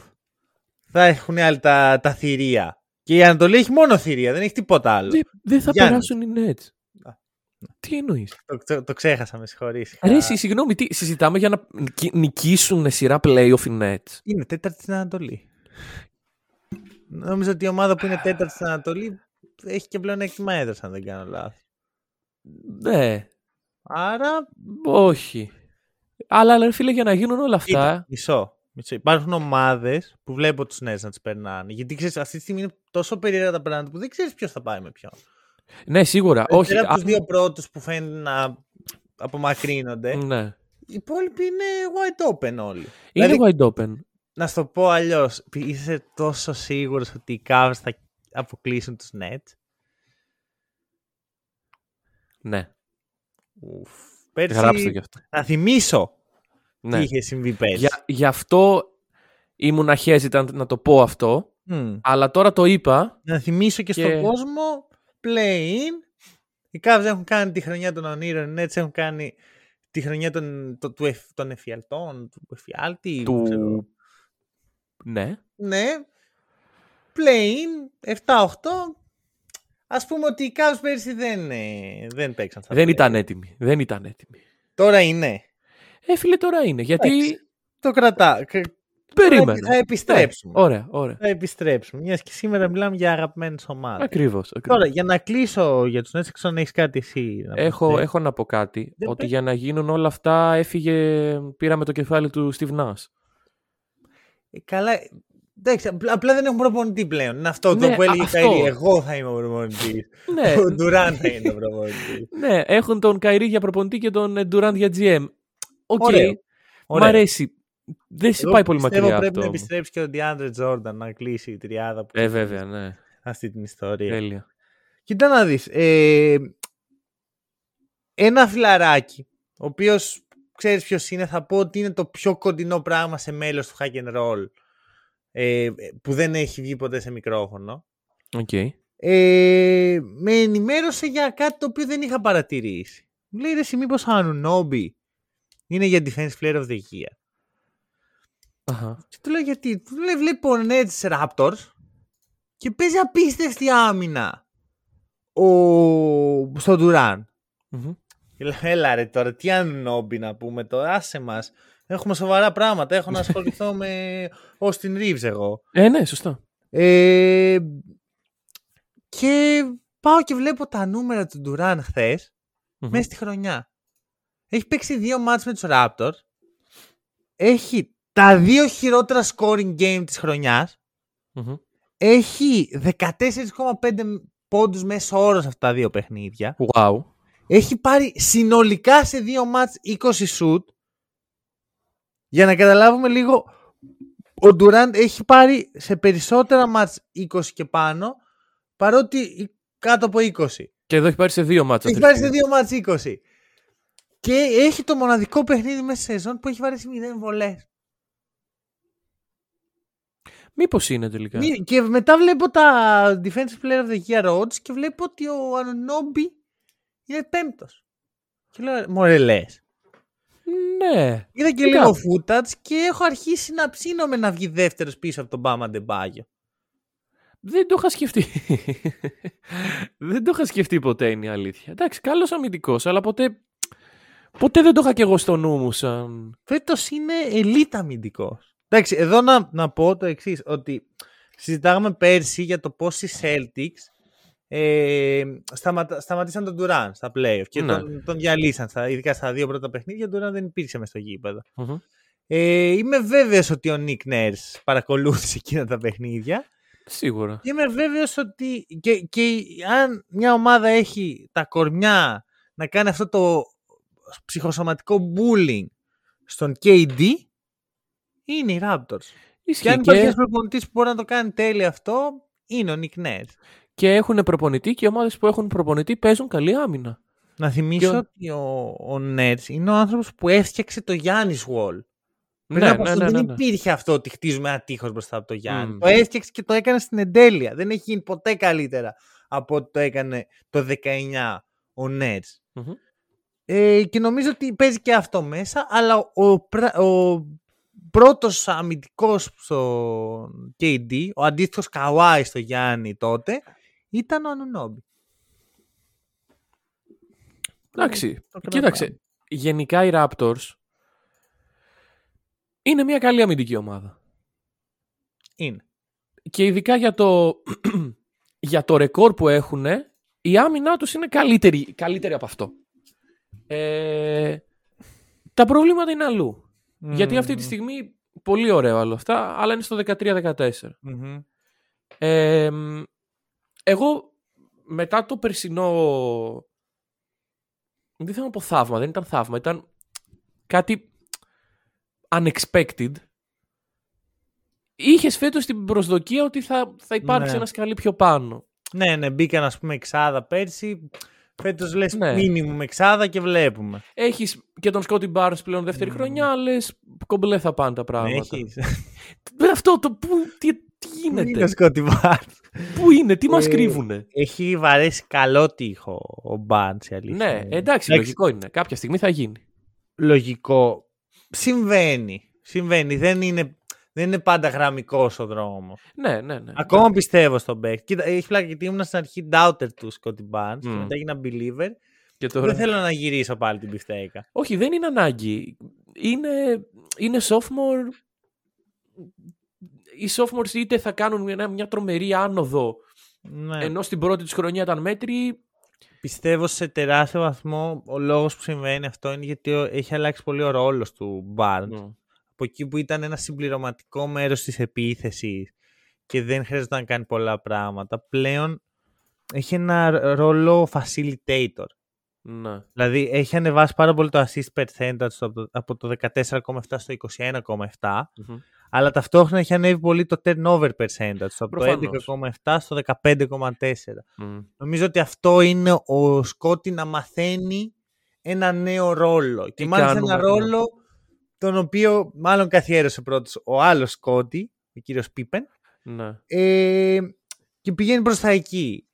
θα έχουν άλλοι τα, τα θηρία; Και η Ανατολή έχει μόνο θηρία, δεν έχει τίποτα άλλο. Δεν δεν θα Γιάννης. περάσουν οι Nets. Α. Τι εννοείς; Το, το, το ξέχασα, με συγχωρείς. Ρε, εσύ, συγγνώμη, τι, συζητάμε για να νικη- νικήσουν σειρά playoff οι Nets. Είναι τέταρτη στην Ανατολή. Νομίζω ότι η ομάδα που είναι τέταρτη στην Ανατολή έχει και πλέον έκτημα έδρα, αν δεν κάνω λάθος. Ναι, Άρα, όχι. Αλλά, αλλά ρε φίλε, για να γίνουν όλα κοίτα, αυτά. μισό. μισό. Υπάρχουν ομάδες που βλέπω τους νέου να τις περνάνε. Γιατί ξέρεις, αυτή τη στιγμή είναι τόσο περίεργα τα πράγματα που δεν ξέρεις ποιος θα πάει με ποιον. Ναι, σίγουρα. όχι. Πέρα από α- τους δύο πρώτους που φαίνεται να απομακρύνονται, Ναι. οι υπόλοιποι είναι wide open όλοι. Είναι Δηλαδή, wide open. να σου το πω αλλιώς, είσαι τόσο σίγουρος ότι οι Cavs θα αποκλείσουν τους Nets; Ναι. Ουφ. Πέρσι, Γράψτε γι' αυτό. να θυμίσω Ναι. τι είχε συμβεί πέρσι. Για, γι' αυτό ήμουν hesitant να το πω αυτό. Μμ. Αλλά τώρα το είπα. Να θυμίσω και, Και- στον κόσμο play-in. Οι Cavs έχουν κάνει τη χρονιά των ονείρων, οι Nets έχουν κάνει τη χρονιά των, το- του εφ- των εφιαλτών, του εφιάλτη. Του... ξέρω. Ναι. Ναι. Play-in, 7-8. Ας πούμε ότι οι Cavs πέρσι δεν, ε, δεν παίξαν στα Δεν play-in. ήταν έτοιμοι. Δεν ήταν έτοιμοι. Τώρα είναι. Ε, φίλε, τώρα είναι. Γιατί. Εντάξει. Το κρατά. Κα- Περίμενε. Θα επιστρέψουμε. Ναι, Ωραία, ωραία. Θα επιστρέψουμε. Μιας και σήμερα μιλάμε για αγαπημένες ομάδες. Ακριβώς. Τώρα, για να κλείσω για τους Nets, ξέρω αν έχεις κάτι εσύ. Να Έχω, πεις. έχω να πω κάτι. Για ότι πες. για να γίνουν όλα αυτά έφυγε. Πήραμε το κεφάλι του Steve Nash. Ε, Καλά. Εντάξει, απλά, απλά δεν έχουμε προπονητή πλέον. Είναι αυτό Ναι, το που έλεγε α- ο Κάιρι. αυτό. Εγώ θα είμαι ο προπονητής. ναι, Ο Ντουράντ θα είναι ο προπονητής. ναι, έχουν τον Κάιρι για προπονητή και τον ε, Durant για GM. Οκ. Ωραίο. Μ' αρέσει. Δεν σε Εγώ πάει πολύ πιστεύω μακριά πρέπει αυτό. να όμως. επιστρέψει και ο Ντιάντρε Τζόρνταν να κλείσει η τριάδα που Ε, βέβαια, ναι. αυτή την ιστορία. Τέλεια. Κοίτα να δεις. Ε, ένα φιλαράκι, ο οποίος ξέρεις ποιος είναι, θα πω ότι είναι το πιο κοντινό πράγμα σε μέλος του Hack and Roll ε, που δεν έχει βγει ποτέ σε μικρόφωνο. Οκ. Ε, με ενημέρωσε για κάτι το οποίο δεν είχα παρατηρήσει. Μου λέει ρε εσύ μήπως ο Ανουνόμπι είναι για Defensive Player of the Year. Αχα. Και του λέω γιατί; Μου λέει βλέπω Nets Raptors και παίζει απίστευτη άμυνα ο... στον Durant. Μμμ. Και λέω, έλα ρε τώρα, τι Ανουνόμπι να πούμε τώρα, άσε μας. Έχουμε σοβαρά πράγματα, έχω να ασχοληθώ με Austin Reeves εγώ. Ε, ναι, σωστά. Ε, και πάω και βλέπω τα νούμερα του Durant χθες Μμμ. μέσα στη χρονιά. Έχει παίξει δύο μάτς με τους Raptors. Έχει τα δύο χειρότερα scoring game της χρονιάς. Μμμ. Έχει 14,5 πόντους μέσω όρος σε αυτά τα δύο παιχνίδια. Wow. Έχει πάρει συνολικά σε δύο μάτς 20 shoot. Για να καταλάβουμε λίγο, ο Durant έχει πάρει σε περισσότερα μάτς 20 και πάνω, παρότι κάτω από 20. Και εδώ έχει πάρει σε δύο μάτσα. Έχει πάρει σε δύο μάτς 20. Και έχει το μοναδικό παιχνίδι μέσα σε σεζόν που έχει βάλει 0 βολές. Μήπως είναι τελικά; Μη- Και μετά βλέπω τα Defensive Player of the Year odds και βλέπω ότι ο Ανομπι είναι πέμπτος. Και λέω, μωρέ λες. Ναι. Είδα και Τι λίγο κάνω. footage και έχω αρχίσει να ψήνομαι να βγει δεύτερος πίσω από τον Μπάμα Ντεμπάγιο. Δεν το είχα σκεφτεί. δεν το είχα σκεφτεί ποτέ είναι η αλήθεια. Εντάξει, καλός αμυντικός, αλλά ποτέ... Ποτέ δεν το είχα κι εγώ στο νου μου σαν... Φέτος είναι ελίτ αμυντικός. Εντάξει, εδώ να, να πω το εξής ότι συζητάγαμε πέρσι για το πώς οι Celtics ε, σταματα, σταματήσαν τον Durant στα playoff και Ναι. τον, τον διαλύσαν, στα, ειδικά στα δύο πρώτα παιχνίδια, ο Durant δεν υπήρξε μες στο γήπεδο. Μμμ. Ε, είμαι βέβαιος ότι ο Nick Nurse παρακολούθησε εκείνα τα παιχνίδια Σίγουρα. και είμαι βέβαιος ότι και, και αν μια ομάδα έχει τα κορμιά να κάνει αυτό το ψυχοσωματικό bullying στον KD είναι οι Raptors. Ισχύει. Και αν Και, υπάρχει ένας προπονητής που μπορεί να το κάνει τέλεια αυτό είναι ο Nick Nurse. και έχουν προπονητή και οι ομάδες που έχουν προπονητή παίζουν καλή άμυνα. Να θυμίσω Και ο- ότι ο, ο Nets είναι ο άνθρωπος που έφτιαξε το Giannis Wall. Πριν Ναι, από ναι, αυτό ναι, δεν ναι, ναι. υπήρχε αυτό ότι χτίζουμε ένα τείχος μπροστά από το Γιάννη. Μμ. Το έφτιαξε και το έκανε στην εντέλεια. Δεν έχει γίνει ποτέ καλύτερα από ό,τι το έκανε το 19 ο Nets. Μμμ. Ε, και νομίζω ότι παίζει και αυτό μέσα, αλλά ο, πρα- ο πρώτος αμυντικός στο KD, ο αντίστοιχος Καουάι στο Γιάννη τότε, ήταν ο Ανουνόμπι. Εντάξει, το κρατάμε. κοίταξε. Γενικά οι Raptors είναι μια καλή αμυντική ομάδα. Είναι. Και ειδικά για το, για το ρεκόρ που έχουν, η άμυνά τους είναι καλύτερη, καλύτερη από αυτό. Ε, τα προβλήματα είναι αλλού. Γιατί αυτή τη στιγμή, πολύ ωραίο άλλο αυτά, αλλά είναι στο 13-14. Μμμ. Ε, μ, εγώ μετά το περσινό. Δεν θέλω να πω θαύμα, δεν ήταν θαύμα, ήταν κάτι unexpected. Είχες φέτος την προσδοκία ότι θα, θα υπάρξει Ναι. ένα σκαλί πιο πάνω. Ναι, ναι, μπήκαν ας πούμε εξάδα πέρσι. Φέτος λες Ναι. μίνιμουμ εξάδα και βλέπουμε. Έχεις και τον Σκότι Μπάρν πλέον δεύτερη χρονιά, λες κομπλέ θα πάνε τα πράγματα. Έχεις. Ε, Αυτό το που. Τι, τι Πού είναι ο γίνεται, Σκότι Μπάρνς; πού είναι, τι μας Ε, κρύβουνε; Έχει βαρέσει καλό τείχο ο Μπάρνς η αλήθεια. Ναι, είναι. εντάξει, λογικό είναι. Κάποια στιγμή θα γίνει. Λογικό. Συμβαίνει. Συμβαίνει. Δεν είναι, δεν είναι πάντα γραμμικός ο δρόμος. Ναι, ναι, ναι. Ακόμα πιστεύω στον παίκτη. Κοίτα, έχει πλάκα γιατί ήμουν στην αρχή doubter του Σκότι Μπάρνς και Μμ. μετά έγινα believer. Και τώρα... Δεν θέλω να γυρίσω πάλι την πιφτέκα. Όχι, δεν είναι ανάγκη. Είναι, είναι sophomore. Οι sophomores είτε θα κάνουν μια, μια τρομερή άνοδο, Ναι. ενώ στην πρώτη τους χρονιά ήταν μέτρη. Πιστεύω σε τεράστιο βαθμό ο λόγος που συμβαίνει αυτό είναι γιατί ο- έχει αλλάξει πολύ ο ρόλος του Barnes. Από εκεί που ήταν ένα συμπληρωματικό μέρος της επίθεσης και δεν χρειάζεται να κάνει πολλά πράγματα, πλέον έχει ένα ρ- ρόλο facilitator. Ναι. Δηλαδή έχει ανεβάσει πάρα πολύ το assist percentage από το, από το 14,7 στο 21,7 Μμμ. αλλά ταυτόχρονα έχει ανέβει πολύ το turnover percentage από Προφανώς. το 11,7 στο 15,4. Μμ. Νομίζω ότι αυτό είναι ο Σκότι να μαθαίνει ένα νέο ρόλο. Και Τι μάλιστα κάνουμε, ένα ναι. ρόλο τον οποίο μάλλον καθιέρωσε πρώτος ο άλλος Σκότι, ο κύριος Πίπεν, Ναι. ε, και πηγαίνει προς τα εκεί.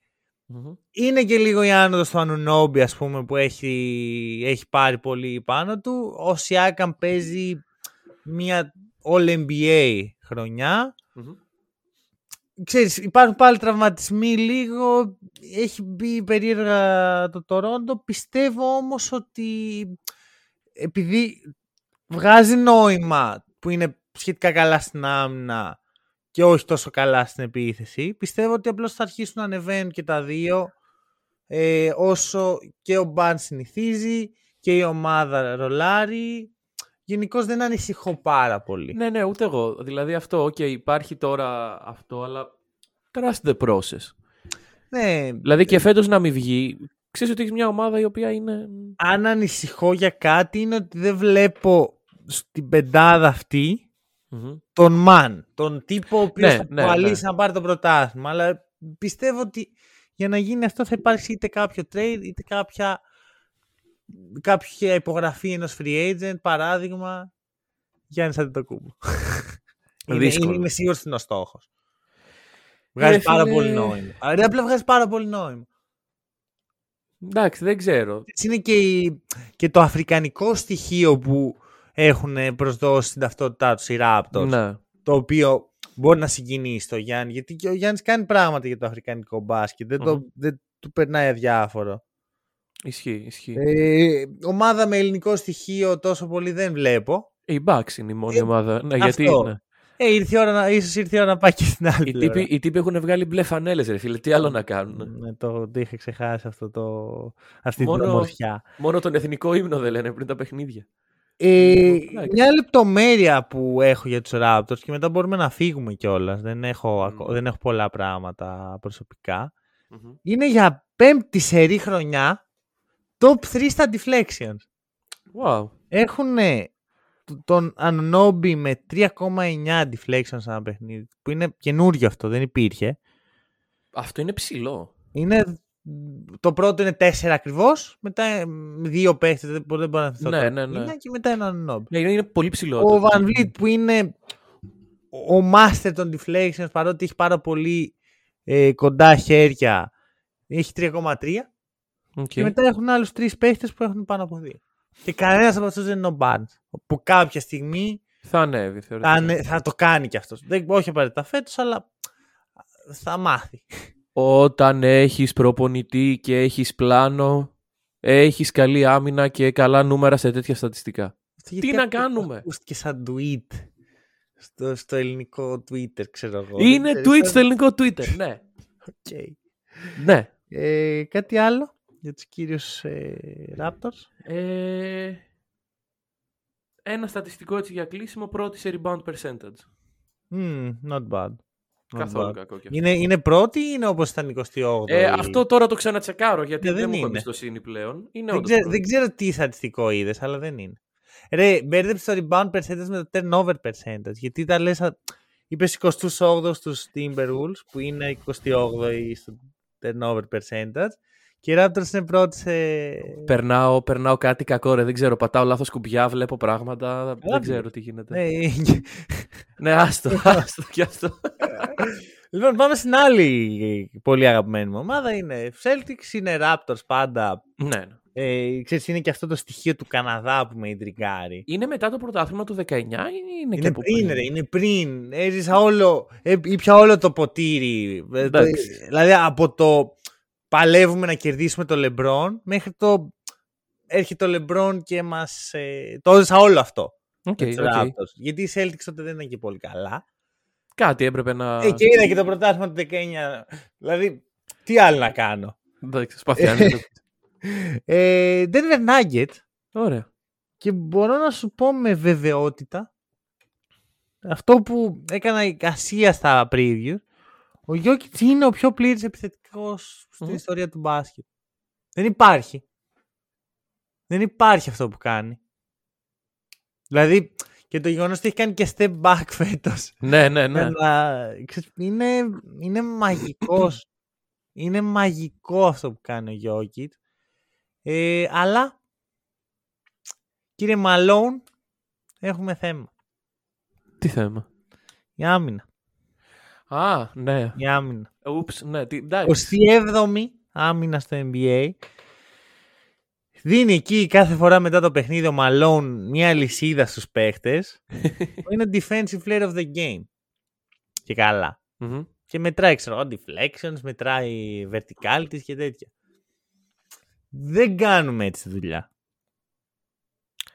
Μμμ. Είναι και λίγο η άνοδος του Ανουνόμπι, ας πούμε, που έχει, έχει πάρει πολύ πάνω του. Ο Σιάκαμ παίζει μια All-NBA χρονιά. Μμμ. Ξέρεις, υπάρχουν πάλι τραυματισμοί λίγο. Έχει μπει περίεργα το Τορόντο. Πιστεύω όμως ότι επειδή βγάζει νόημα που είναι σχετικά καλά στην άμυνα και όχι τόσο καλά στην επίθεση, πιστεύω ότι απλώς θα αρχίσουν να ανεβαίνουν και τα δύο ε, όσο και ο Μπαν συνηθίζει και η ομάδα ρολάρει. Γενικώς δεν ανησυχώ πάρα πολύ. Ναι, ναι, ούτε εγώ. Δηλαδή αυτό, οκ, υπάρχει τώρα αυτό, αλλά trust the process. Ναι, Δηλαδή και φέτος να μην βγει, ξέρεις ότι έχεις μια ομάδα η οποία είναι... αν ανησυχώ για κάτι είναι ότι δεν βλέπω στην πεντάδα αυτή Μμμ. τον Μαν, τον τύπο ο οποίος Ναι, θα ναι, κουβαλήσει ναι. να πάρει το πρωτάθλημα. Αλλά πιστεύω ότι για να γίνει αυτό θα υπάρξει είτε κάποιο trade είτε κάποια, κάποια υπογραφή ενός free agent, παράδειγμα Γιάννης Αντετοκούμπο. είναι, Δύσκολο. είναι, είμαι σίγουρος ότι είναι ο στόχος. Βγάζει Ρε πάρα φίλε. πολύ νόημα. Ρε, απλά βγάζει πάρα πολύ νόημα. Εντάξει, δεν ξέρω. Έτσι είναι και, η- και το αφρικανικό στοιχείο που έχουν προσδώσει στην ταυτότητά τους οι Raptors. Ναι. Το οποίο μπορεί να συγκινήσει το Γιάννη. Γιατί και ο Γιάννης κάνει πράγματα για το αφρικανικό μπάσκετ. Δεν, το, Μμμ. δεν του περνάει αδιάφορο. Ισχύει, ισχύει. Ε, ομάδα με ελληνικό στοιχείο τόσο πολύ δεν βλέπω. Η Bucks είναι η μόνη Ε, ομάδα. Ναι, αυτό. γιατί ναι. Ε, ήρθε η ώρα να, ίσως ήρθε η ώρα να πάει και στην άλλη Οι πλευρά. τύποι, οι τύποι έχουν βγάλει μπλε φανέλες, ρε φίλε. Τι άλλο να κάνουν; Ναι, το, το είχα ξεχάσει αυτό το, αυτή Μόνο- την ομορφιά. Μόνο τον εθνικό ύμνο δεν λένε πριν τα παιχνίδια. Ε, Εντάξει. μια λεπτομέρεια που έχω για τους Raptors και μετά μπορούμε να φύγουμε κιόλας. Δεν, έχω, ακο- Μμμ. δεν έχω πολλά πράγματα προσωπικά. Μμμ. Είναι για πέμπτη σερή χρονιά top 3 στα deflections. Wow. Έχουν τον Anunobi με 3,9 deflections σε ένα παιχνίδι που είναι καινούριο αυτό, δεν υπήρχε. Αυτό είναι ψηλό. Είναι, το πρώτο είναι 4 ακριβώς, μετά ε, δύο παίχτες, δεν μπορώ δεν μπορώ να θυμηθώ Ναι, τώρα ναι, τι ναι. είναι, και μετά ένα Anunobi. Ναι, είναι είναι πολύ ψηλό. Ο το. Van Vliet που είναι ο master των deflections παρότι έχει πάρα πολύ ε, κοντά χέρια έχει 3,3 Οκ. και μετά έχουν άλλους τρεις παίχτες που έχουν πάνω από 2. Και κανένας από αυτούς δεν είναι ο Barnes που κάποια στιγμή Θα ανέβει, Θα, θεωρητικά. ανε- θα το κάνει κι αυτός. Δεν, όχι απαραίτητα φέτος, αλλά θα μάθει. Όταν έχεις προπονητή και έχεις πλάνο, έχεις καλή άμυνα και καλά νούμερα σε τέτοια στατιστικά. Γιατί να αυτό κάνουμε; Ακούστηκε σαν tweet στο, στο ελληνικό Twitter, ξέρω εγώ. Είναι Δεν tweet ξέρω, στο ελληνικό Twitter, ναι. οκ. ναι. Ε, κάτι άλλο για τους κύριους ε, Raptors; Ε, ένα στατιστικό έτσι για κλείσιμο πρώτη σε rebound percentage. Mm, not bad. Not Καθόλου bad. κακό και αυτό. Είναι, είναι πρώτη ή είναι όπως ήταν 28 Ε, αυτό τώρα το ξανατσεκάρω γιατί Ναι, δεν, δεν μου έχω είναι. εμπιστοσύνη πλέον. Είναι δεν, όντως ξέρω, πρώτη. δεν ξέρω τι στατιστικό είδες, αλλά δεν είναι. Ρε, μπέρδεψε το rebound percentage με το turnover percentage. Γιατί τα λες, α- είπες 28 στους Timberwolves, που είναι 28 στο turnover percentage, και οι Raptors είναι πρώτοι σε... Περνάω, περνάω κάτι κακό, ρε. Δεν ξέρω. Πατάω λάθος κουμπιά, βλέπω πράγματα. δεν ξέρω τι γίνεται. Ναι, Ναι, άστο, άστο κι αυτό. λοιπόν, πάμε στην άλλη πολύ αγαπημένη μου ομάδα. Είναι Celtics, είναι Raptors πάντα. ναι, ναι. Ε, ξέρεις, είναι και αυτό το στοιχείο του Καναδά που με ιντριγκάρει. Είναι μετά το πρωτάθλημα του 19 ή είναι, και Είναι από πριν, ρε, είναι πριν. Έζησα όλο, ε, ήπια όλο το ποτήρι. Ε, το- Εντάξει. δηλαδή από το παλεύουμε να κερδίσουμε το LeBron μέχρι το έρχεται το LeBron και μας... Ε, το έζησα όλο αυτό. Οκ, με τους οκ. Raptors. Γιατί οι Celtics τότε δεν ήταν και πολύ καλά. Κάτι έπρεπε να. Ε, και είδα και το πρωτάθλημα του 19. Δηλαδή, τι άλλο να κάνω. Εντάξει, σ' τα πιάνει. Ε, Denver Nuggets Ωραία. και μπορώ να σου πω με βεβαιότητα αυτό που έκανα η Ασία στα preview ο Γιώκητς είναι ο πιο πλήρης επιθετικός στην Μμμ. ιστορία του μπάσκετ. Δεν υπάρχει. Δεν υπάρχει αυτό που κάνει. Δηλαδή και το γεγονός ότι έχει κάνει και step back φέτος. Ναι, ναι, ναι. Αλλά, ξέρεις, είναι, είναι μαγικός. είναι μαγικό αυτό που κάνει ο Γιώκητς. Ε, αλλά, κύριε Μαλόν, έχουμε θέμα. Τι θέμα; Η άμυνα. Α, ναι. Η άμυνα. Ούψ, ναι. Τι, εντάξει. 27η άμυνα στο NBA. Δίνει εκεί κάθε φορά μετά το παιχνίδι ο Μαλόν μια λυσίδα στους παίχτες. που είναι defensive player of the game. Και καλά. Μμμ. Και μετράει, ξέρω εγώ, deflections, μετράει verticalities και τέτοια. Δεν κάνουμε έτσι τη δουλειά.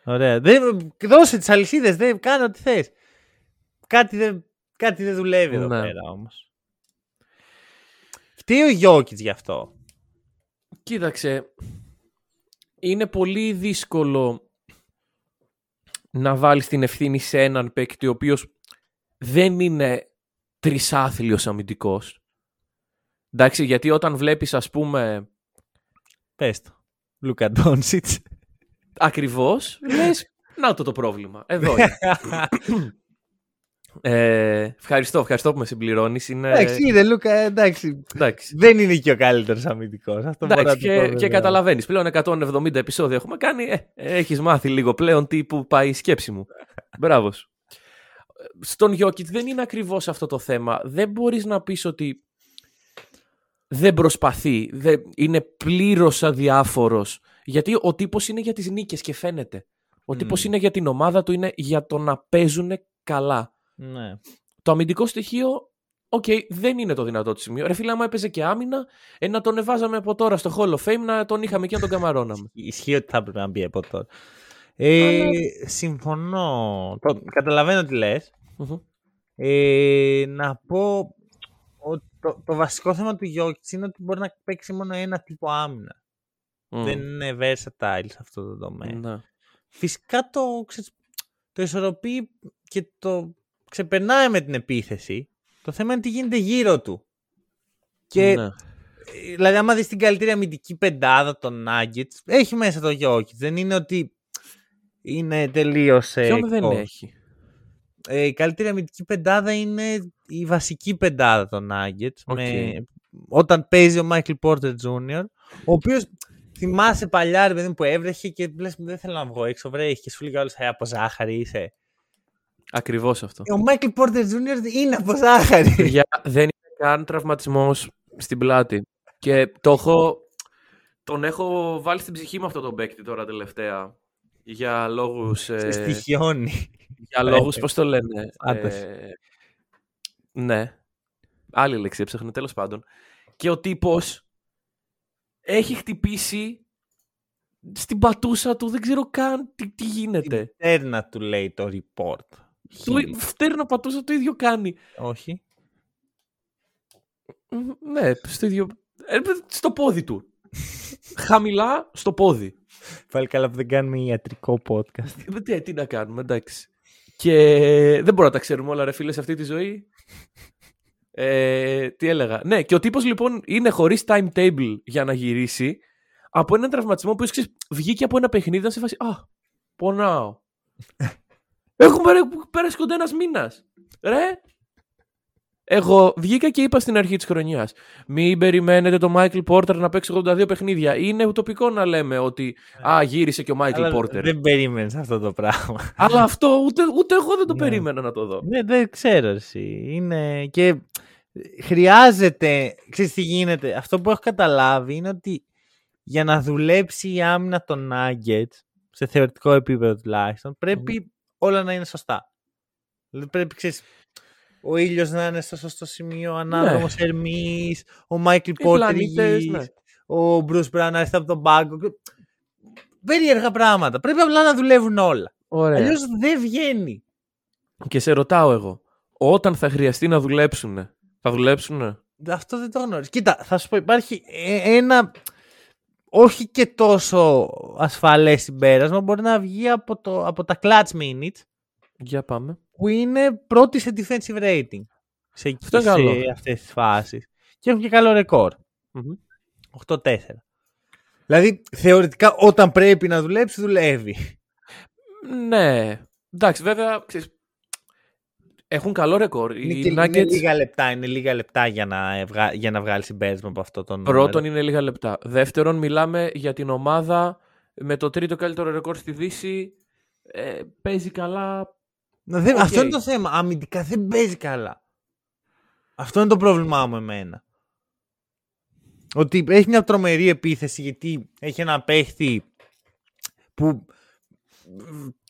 Ωραία. Δεν, δώσε τις αλυσίδες, δεν κάνω ό,τι θες. Κάτι δεν, κάτι δεν δουλεύει εδώ Ναι. πέρα όμως. Φταίει ο Γιώκητς γι' αυτό. Κοίταξε, είναι πολύ δύσκολο να βάλεις την ευθύνη σε έναν παίκτη ο οποίος δεν είναι τρισάθλιος αμυντικός. Εντάξει, γιατί όταν βλέπεις ας πούμε Πες το. Λούκα Ντόνσιτς. ακριβώς, λες να το το πρόβλημα. Εδώ είναι. ε, ευχαριστώ, ευχαριστώ που με συμπληρώνεις. Είναι... Εντάξει, είναι Λούκα, εντάξει. εντάξει. Δεν είναι και ο καλύτερος αμυντικός. Αυτό μπορώ να Εντάξει, το πω και, βέβαια. και καταλαβαίνεις. Πλέον 170 επεισόδια έχουμε κάνει. Ε, Έχεις μάθει λίγο πλέον τι που πάει η σκέψη μου. Μπράβο. σου. Στον Γιόκιτς δεν είναι ακριβώς αυτό το θέμα. Δεν μπορείς να πεις ότι δεν προσπαθεί. Δεν, είναι πλήρως αδιάφορος. Γιατί ο τύπος είναι για τις νίκες και φαίνεται. Ο Μμ. τύπος είναι για την ομάδα του, είναι για το να παίζουν καλά. Ναι. Το αμυντικό στοιχείο, οκ, δεν είναι το δυνατό του σημείο. Ρε φίλε, άμα έπαιζε και άμυνα, ε, να τον βάζαμε από τώρα στο Hall of Fame, να τον είχαμε και να τον καμαρώναμε. Ισχύει ότι θα έπρεπε να μπει από τώρα. Ε, Αλλά- Συμφωνώ. Το, καταλαβαίνω τι λες. Μμμ. Ε, να πω ότι το, το βασικό θέμα του Γιώκητς είναι ότι μπορεί να παίξει μόνο ένα τύπο άμυνα. Μμ. Δεν είναι versatile σε αυτό το τομέα. Ναι. Φυσικά το, ξέρεις, το ισορροπεί και το ξεπερνάει με την επίθεση. Το θέμα είναι τι γίνεται γύρω του. Και Ναι. ε, Δηλαδή, άμα δεις την καλύτερη αμυντική πεντάδα των Nuggets, έχει μέσα το Jokic. Δεν είναι ότι είναι τελείως. Ποιον δεν έχει; Ε, η καλύτερη αμυντική πεντάδα είναι η βασική πεντάδα των Nuggets. Οκ. Με, όταν παίζει ο Michael Porter Jr. Ο οποίος θυμάσαι παλιά ρε παιδί μου, που έβρεχε και λες δεν θέλω να βγω έξω, βρέχει και σου λέει ο άλλος «Ε, από ζάχαρη είσαι. Ακριβώς αυτό. Ε, Ο Michael Porter Jr. είναι από ζάχαρη. Παιδιά, δεν είναι καν τραυματισμός στην πλάτη. Και το έχω. Τον έχω βάλει στην ψυχή μου αυτό τον παίκτη τώρα τελευταία. Για λόγους... Σε Ε, στοιχιώνει. Για λόγους, πώς το λένε. Άντες. ε, ναι. Άλλη λέξη έψαχνα, τέλος πάντων. Και ο τύπος έχει χτυπήσει στην πατούσα του, δεν ξέρω καν τι, τι γίνεται. Τέρνα του λέει το report. Του φτέρνα πατούσα το ίδιο κάνει. Όχι. Μ, Ναι, στο ίδιο. ε, Στο πόδι του. Χαμηλά στο πόδι. Πάλι καλά που δεν κάνουμε ιατρικό podcast. Ε, Τι, τι να κάνουμε, εντάξει. Και δεν μπορούμε να τα ξέρουμε όλα, ρε φίλε, σε αυτή τη ζωή. Ε, τι έλεγα. Ναι, και ο τύπος λοιπόν είναι χωρίς timetable για να γυρίσει από έναν τραυματισμό που ξέρεις, βγήκε από ένα παιχνίδι να σε φάση Α, πονάω. Έχουμε ρε, πέρασε κοντά ένας μήνας. Ρε. Εγώ βγήκα και είπα στην αρχή της χρονιάς Μην περιμένετε τον Michael Porter να παίξει 82 παιχνίδια. Είναι ουτοπικό να λέμε ότι Α, γύρισε και ο Michael Αλλά Porter. Δεν περίμενες αυτό το πράγμα. Αλλά αυτό ούτε, ούτε εγώ δεν το Ναι. περίμενα να το δω. Ναι, δεν ξέρω εσύ. Είναι και χρειάζεται, ξέρεις τι γίνεται, αυτό που έχω καταλάβει είναι ότι για να δουλέψει η άμυνα των Nuggets, σε θεωρητικό επίπεδο τουλάχιστον, πρέπει όλα να είναι σωστά. Δηλαδή πρέπει, ξέρεις, ο ήλιος να είναι στο σωστό σημείο, ο ανάδρομος Ερμής, ο Μάικλ Πόρτερ πλανήτες, υγιής, ναι. ο Μπρους Μπράουν να έρθει από τον πάγκο. Περίεργα πράγματα. Πρέπει απλά να δουλεύουν όλα. Ωραία. Αλλιώς δεν βγαίνει. Και σε ρωτάω εγώ, όταν θα χρειαστεί να δουλέψουν, θα δουλέψουν. Αυτό δεν το γνωρίζω. Κοίτα, θα σου πω, υπάρχει ε- ένα όχι και τόσο ασφαλές συμπέρασμα. Μπορεί να βγει από, το, από τα clutch minutes Για πάμε. που είναι πρώτη σε defensive rating σε, Αυτό είναι σε καλό. αυτές τις φάσεις. Και έχουν και καλό ρεκόρ. Μμμ. 8-4. Δηλαδή, θεωρητικά, όταν πρέπει να δουλέψει, δουλεύει. Ναι. Εντάξει, βέβαια, ξέρεις, έχουν καλό ρεκόρ. Είναι, Οι και, είναι Nuggets λίγα λεπτά, είναι λίγα λεπτά για να, ευγα... για να βγάλει συμπέρασμα από αυτό το νούμερο. πρώτον είναι λίγα λεπτά. Δεύτερον, μιλάμε για την ομάδα με το τρίτο καλύτερο ρεκόρ στη Δύση. Ε, παίζει καλά. Να δεν- Οκ. Αυτό είναι το θέμα. Αμυντικά δεν παίζει καλά. Αυτό είναι το πρόβλημά μου εμένα. Ότι έχει μια τρομερή επίθεση γιατί έχει ένα παίχτη που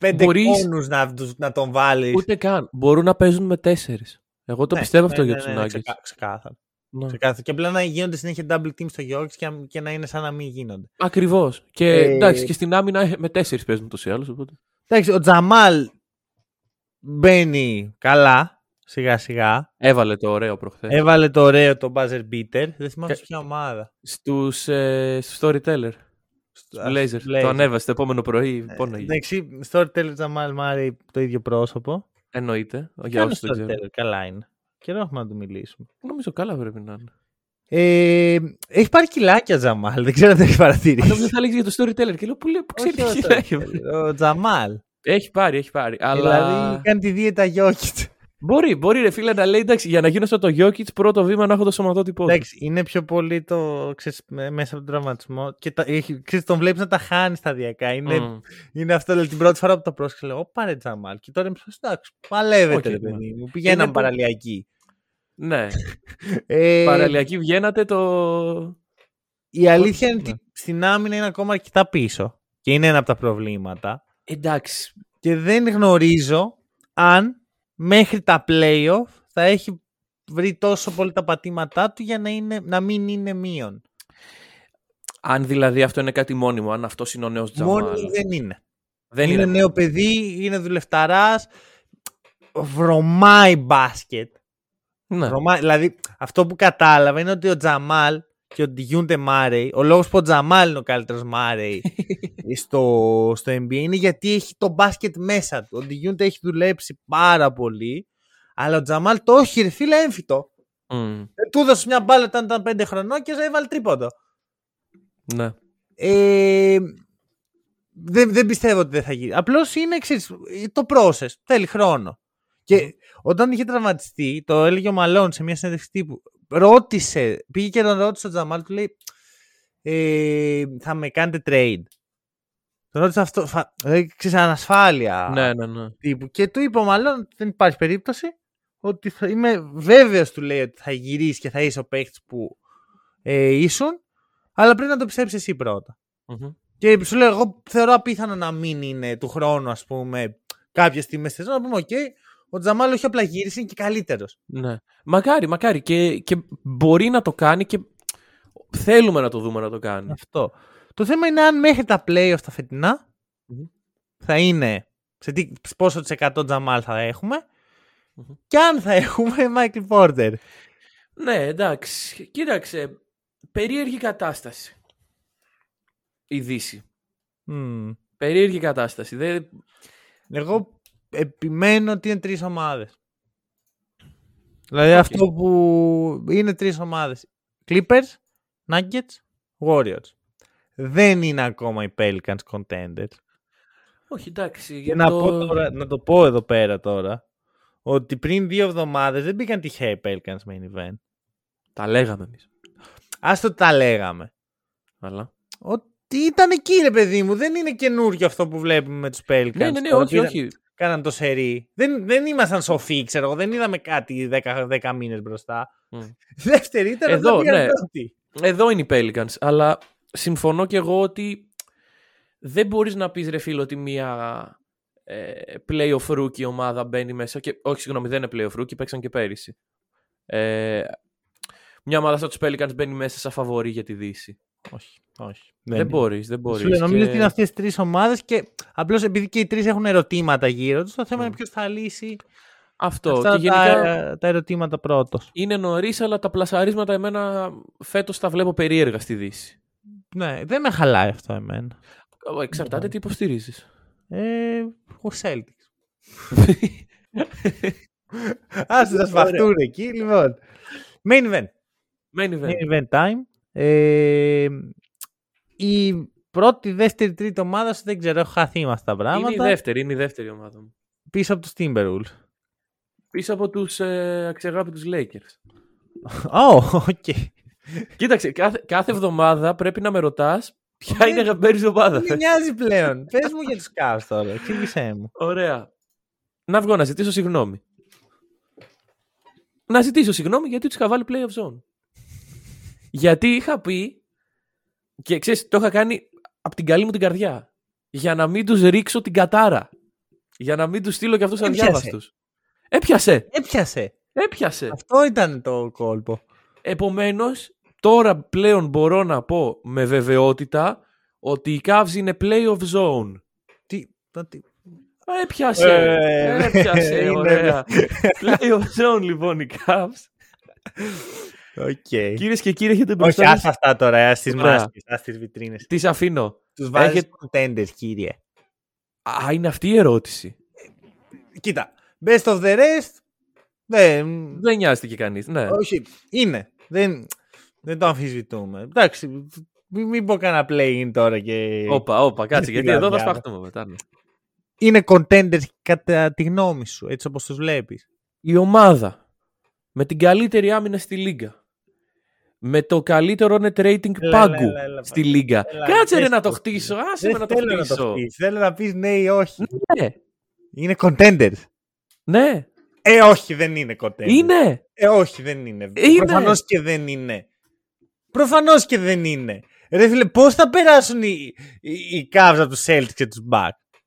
πέντε Μπορείς- κώνους να, τους- να τον βάλεις. Ούτε καν. Μπορούν να παίζουν με τέσσερις. Εγώ το πιστεύω αυτό για τους Nuggets. Ξεκά, Ναι, ξεκάθαρα. Ναι. ξεκάθαρα. Και απλά να γίνονται συνέχεια double team στο Γιώργη και, και να είναι σαν να μην γίνονται. Ακριβώς. Και Ε, εντάξει, και στην άμυνα ε, με τέσσερις παίζουν τόσο ή άλλως. Οπότε. Εντάξει, ο Τζαμάλ μπαίνει καλά, σιγά σιγά. Έβαλε το ωραίο προχθές. Έβαλε το ωραίο το buzzer beater. Δεν θυμάμαι Και- σε ποια ομάδα. Στους, ε, στους Storyteller. Στους Α, Blazers. στους Το Blazers. ανέβασε το επόμενο πρωί. Πόναγε. Εντάξει, storyteller Τζαμάλ Μάρι το ίδιο πρόσωπο. Εννοείται. Για Ποιο είναι όσους δεν ξέρουν. storyteller, καλά είναι. Καιρό έχουμε να του μιλήσουμε. Νομίζω καλά πρέπει να είναι. Ε, έχει πάρει κιλάκια Τζαμάλ, δεν ξέρω αν το έχεις Αλλά παρατηρήσει. νόμιζα θα λέγεις για το Storyteller και λέω που λέει που ξέρει Όχι τι ο έχει. storyteller, Ο Τζαμάλ. Έχει πάρει, έχει πάρει. Αλλά Δηλαδή κάνει τη δίαιτα Γιώκητ. Μπορεί, μπορεί ρε φίλε να λέει εντάξει για να γίνω σαν το Jokic πρώτο βήμα να έχω το σωματότυπό του. Εντάξει, είναι πιο πολύ το ξέρεις, με- μέσα από τον τραυματισμό και τα, έχει, ξέρεις, τον βλέπεις να τα χάνει σταδιακά. Είναι, Μμμ. είναι αυτό δηλαδή, την πρώτη φορά που το πρόσεξε. Λέω, Ώπα ρε Τζαμάλ. Και τώρα είμαι στο εντάξει, παλεύετε, Οκ, ρε ναι. παιδί μου. Πηγαίναμε Είναι που- παραλιακή. Ναι. Ε, Παραλιακή βγαίνατε το. Η αλήθεια είναι Ναι. ότι στην άμυνα είναι ακόμα αρκετά πίσω. Και είναι ένα από τα προβλήματα. Εντάξει. Και δεν γνωρίζω αν μέχρι τα playoff θα έχει βρει τόσο πολύ τα πατήματά του για να, είναι, να μην είναι μείον. Αν δηλαδή αυτό είναι κάτι μόνιμο, αν αυτός είναι ο νέος Τζαμάλ. Μόνο δεν είναι. Δεν είναι, είναι. νέο παιδί, είναι δουλευταράς, βρωμάει μπάσκετ. Ναι. Βρωμάει, δηλαδή αυτό που κατάλαβα είναι ότι ο Τζαμάλ και ο Ντιγιούντε Μάρεϊ, ο λόγος που ο Τζαμάλ είναι ο καλύτερος Μάρεϊ στο, στο NBA είναι γιατί έχει το μπάσκετ μέσα του. Ο Ντιγιούντε έχει δουλέψει πάρα πολύ, αλλά ο Τζαμάλ το έχει ρε φίλε έμφυτο. Μμ. Ε, του έδωσε μια μπάλα όταν ήταν πέντε χρονών και έβαλε τρίποντο. Ναι. Ε, δεν, δεν πιστεύω ότι δεν θα γίνει. Απλώς είναι ξέρεις, το process. Θέλει χρόνο. Και όταν είχε τραυματιστεί, το έλεγε ο Μαλόν σε μια συνέντευξη τύπου. Ρώτησε, πήγε και τον ρώτησε ο Τζαμάλ, του λέει ε, Θα με κάνετε trade. Τον ρώτησε αυτό. Φα, δηλαδή, ξέρεις, ανασφάλεια ναι, ναι, ναι. τύπου. Και του είπε ο Μαλόν, δεν υπάρχει περίπτωση. Ότι θα, είμαι βέβαιος του λέει ότι θα γυρίσεις και θα είσαι ο παίκτης που ε, ήσουν. Αλλά πρέπει να το πιστέψεις εσύ πρώτα. Μμμ. Και σου λέω, εγώ θεωρώ απίθανο να μην είναι του χρόνου, ας πούμε, κάποια στιγμή στη σεζόν να πούμε: OK, ο Τζαμάλ όχι απλά γύρισε, είναι και καλύτερος. Ναι. Μακάρι, μακάρι. Και, και μπορεί να το κάνει και θέλουμε να το δούμε να το κάνει. Αυτό. Το θέμα είναι αν μέχρι τα playoffs τα φετινα Μμμ. θα είναι σε τι, πόσο της εκατό Τζαμάλ θα εχουμε Μμμ. και αν θα έχουμε Μάικλ Πόρτερ. Ναι, εντάξει. Κοίταξε. Περίεργη κατάσταση. Η Δύση. Μμ. Περίεργη κατάσταση. Δεν... Εγώ επιμένω ότι είναι τρεις ομάδες. Δηλαδή αυτό που είναι τρεις ομάδες. Clippers, Nuggets, Warriors. Δεν είναι ακόμα οι Pelicans contenders. Όχι, εντάξει. Και για να, το... πω τώρα, να το πω εδώ πέρα τώρα. Ότι πριν δύο εβδομάδες δεν πήγαν τυχαία οι Pelicans main event. Τα λέγαμε εμείς. Άστο τα λέγαμε. Αλλά... Ότι ήταν εκεί ρε παιδί μου. Δεν είναι καινούριο αυτό που βλέπουμε με τους Pelicans. Ναι, ναι, ναι, Τώρα όχι, πήραν- όχι. Κάναν το σερί. Δεν, δεν ήμασταν σοφοί, ξέρω εγώ. Δεν είδαμε κάτι 10, 10 μήνες μπροστά. Μμ. Δεύτερη ήταν Εδώ, όταν πήγαν ναι. πρώτοι. Εδώ είναι οι Pelicans, αλλά συμφωνώ και εγώ ότι δεν μπορείς να πεις ρε φίλο ότι μια ε, playoff rookie ομάδα μπαίνει μέσα και όχι συγγνώμη δεν είναι playoff rookie, παίξαν και πέρυσι. Ε, μια ομάδα σαν τους Pelicans μπαίνει μέσα σαν φαβορή για τη Δύση. Όχι, όχι. Δεν, είναι. μπορείς, δεν μπορείς. Σου λέω, νομίζω Και- ότι είναι αυτές τι τρεις ομάδες και απλώς επειδή και οι τρεις έχουν ερωτήματα γύρω τους, το θέμα Μμ. είναι ποιος θα λύσει Αυτό. αυτά και γενικά τα, τα ερωτήματα πρώτος. είναι νωρίς, αλλά τα πλασαρίσματα εμένα φέτος τα βλέπω περίεργα στη Δύση. Ναι, δεν με χαλάει αυτό εμένα. Εξαρτάται τι υποστηρίζεις. Ε, ο Celtics. Άσε να σπαχτούν εκεί, λοιπόν. Main event. Main event. Main event time. Ε, η πρώτη, δεύτερη, τρίτη ομάδα σου δεν ξέρω, έχω χαθεί με αυτά τα Είναι η πράγματα. δεύτερη, είναι η δεύτερη ομάδα μου. Πίσω από τους Timberwolves. Πίσω από τους ε, αξιαγάπητους Lakers. Ω, οκ. Κοίταξε, κάθε, κάθε εβδομάδα πρέπει να με ρωτάς ποια Ναι. είναι η αγαπημένη σου ομάδα. Δεν με νοιάζει πλέον. Πες μου για τους Cavs τώρα. Εξήγησέ μου. Ωραία. Να βγω να ζητήσω συγγνώμη. Να ζητήσω συγγνώμη γιατί τους είχα βάλει playoff zone. Γιατί είχα πει και ξέρεις, το είχα κάνει από την καλή μου την καρδιά. Για να μην τους ρίξω την κατάρα. Για να μην τους στείλω και αυτούς Έπιασε. αδιάβαστους. Έπιασε. Έπιασε. Έπιασε. Αυτό ήταν το κόλπο. Επομένως, τώρα πλέον μπορώ να πω με βεβαιότητα ότι οι Cavs είναι playoff zone. Τι, το, τι. Α, Έπιασε. Ε, Έπιασε. είναι- Ωραία. play of zone λοιπόν η Cavs. Οκ. Κυρίες και κύριοι, έχετε Όχι, μπροστά άσε αυτά τώρα, άσ' τις Ωραία. μάσκες, άσ' τις βιτρίνες. Τις αφήνω. Τους βάζεις Έχετε- contenders, κύριε. Α, είναι αυτή η ερώτηση. Κοίτα, best of the rest, δεν, Δεν νοιάζεται κανείς. Ναι. όχι, είναι. Δεν, δεν το αμφισβητούμε. Εντάξει, μην, μην πω κανένα play-in τώρα και... Όπα, όπα, κάτσε. Στην γιατί εδώ θα καρδιά. σπαχτούμε μετά. ναι. Είναι contenders κατά τη γνώμη σου, έτσι όπως τους βλέπεις. Η ομάδα με την καλύτερη άμυνα στη Λίγκα. Με το καλύτερο net rating Έλα, πάγκου έλα, έλα, στη Λίγκα. Έλα, Κάτσε ρε πες να το, το χτίσω. Άσε Δεν με να το θέλω να το χτίσω. πεις, θέλω να πεις ναι ή όχι. Ναι. Είναι contenders. Ναι. Ε, όχι, δεν είναι contenders. Είναι. Ε, όχι, δεν είναι. Είναι. Προφανώς και δεν είναι. Προφανώς και δεν είναι. Ρε φίλε, πώς θα περάσουν οι, οι, οι Cavs από τους Celtics και τους Bucks;